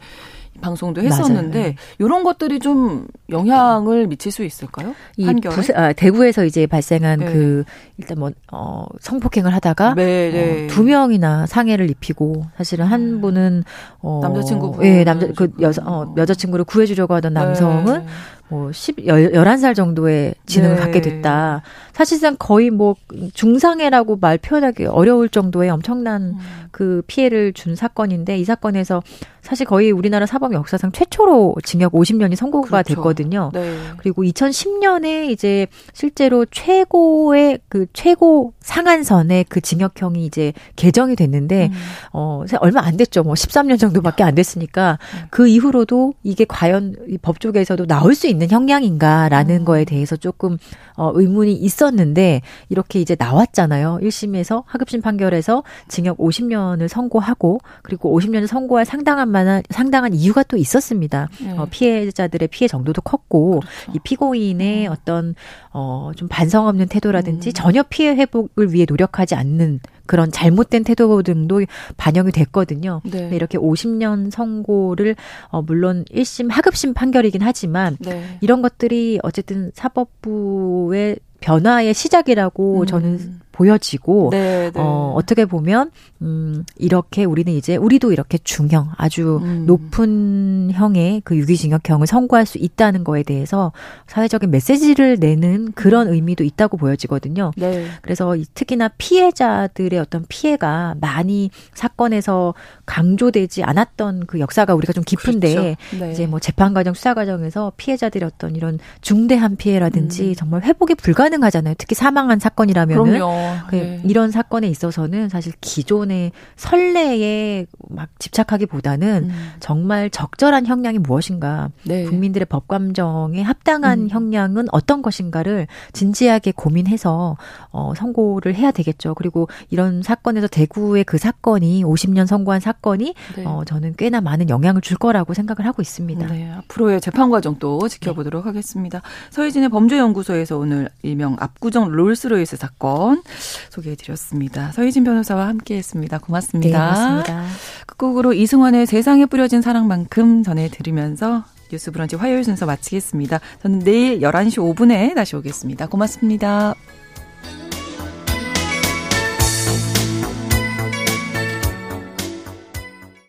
[SPEAKER 4] 방송도 했었는데 맞아요. 이런 것들이 좀 영향을 미칠 수 있을까요? 판결에? 부세,
[SPEAKER 6] 아, 대구에서 이제 발생한 네. 그 일단 뭐 어, 성폭행을 하다가 네, 네. 어, 두 명이나 상해를 입히고 사실은 한 음. 분은
[SPEAKER 4] 어, 남자친구
[SPEAKER 6] 예, 남자 그 여자 어, 여자친구를 구해 주려고 하던 남성은 네. 뭐 10, 11살 정도의 지능을 네. 갖게 됐다. 사실상 거의 뭐 중상해라고 말 표현하기 어려울 정도의 엄청난 음. 그 피해를 준 사건인데 이 사건에서 사실 거의 우리나라 사법 역사상 최초로 징역 50년이 선고가 그렇죠. 됐거든요. 네. 그리고 2010년에 이제 실제로 최고의 그 최고 상한선의 그 징역형이 이제 개정이 됐는데 음. 어 얼마 안 됐죠. 뭐 13년 정도밖에 안 됐으니까 음. 그 이후로도 이게 과연 법 쪽에서도 나올 수 있는 형량인가라는 음. 거에 대해서 조금 어 의문이 있 었는데 이렇게 이제 나왔잖아요. 1심에서 하급심 판결에서 징역 50년을 선고하고 그리고 50년을 선고할 상당한 만한 상당한 이유가 또 있었습니다. 네. 어, 피해자들의 피해 정도도 컸고 그렇죠. 이 피고인의 음. 어떤 어좀 반성 없는 태도라든지 음. 전혀 피해 회복을 위해 노력하지 않는 그런 잘못된 태도 등도 반영이 됐거든요. 네. 이렇게 50년 선고를 어 물론 1심 하급심 판결이긴 하지만 네. 이런 것들이 어쨌든 사법부의 변화의 시작이라고 음. 저는 보여지고 네, 네. 어 어떻게 보면 음 이렇게 우리는 이제 우리도 이렇게 중형 아주 음. 높은 형의 그 유기징역형을 선고할 수 있다는 거에 대해서 사회적인 메시지를 내는 그런 의미도 있다고 보여지거든요. 네. 그래서 특히나 피해자들의 어떤 피해가 많이 사건에서 강조되지 않았던 그 역사가 우리가 좀 깊은데 그렇죠. 네. 이제 뭐 재판 과정 수사 과정에서 피해자들의 어떤 이런 중대한 피해라든지 음. 정말 회복이 불가능하잖아요. 특히 사망한 사건이라면은. 그럼요. 그 네. 이런 사건에 있어서는 사실 기존의 선례에 막 집착하기보다는 음. 정말 적절한 형량이 무엇인가, 네. 국민들의 법 감정에 합당한 음. 형량은 어떤 것인가를 진지하게 고민해서 어, 선고를 해야 되겠죠. 그리고 이런 사건에서 대구의 그 사건이 50년 선고한 사건이 네. 어, 저는 꽤나 많은 영향을 줄 거라고 생각을 하고 있습니다. 네,
[SPEAKER 1] 앞으로의 재판 과정 도 지켜보도록 네. 하겠습니다. 서희진의 범죄연구소에서 오늘 일명 압구정 롤스로이스 사건 소개해드렸습니다. 서희진 변호사와 함께했습니다. 고맙습니다. 네,
[SPEAKER 6] 고맙습니다.
[SPEAKER 1] 끝곡으로 이승환의 세상에 뿌려진 사랑만큼 전해드리면서 뉴스 브런치 화요일 순서 마치겠습니다. 저는 내일 11시 5분에 다시 오겠습니다. 고맙습니다.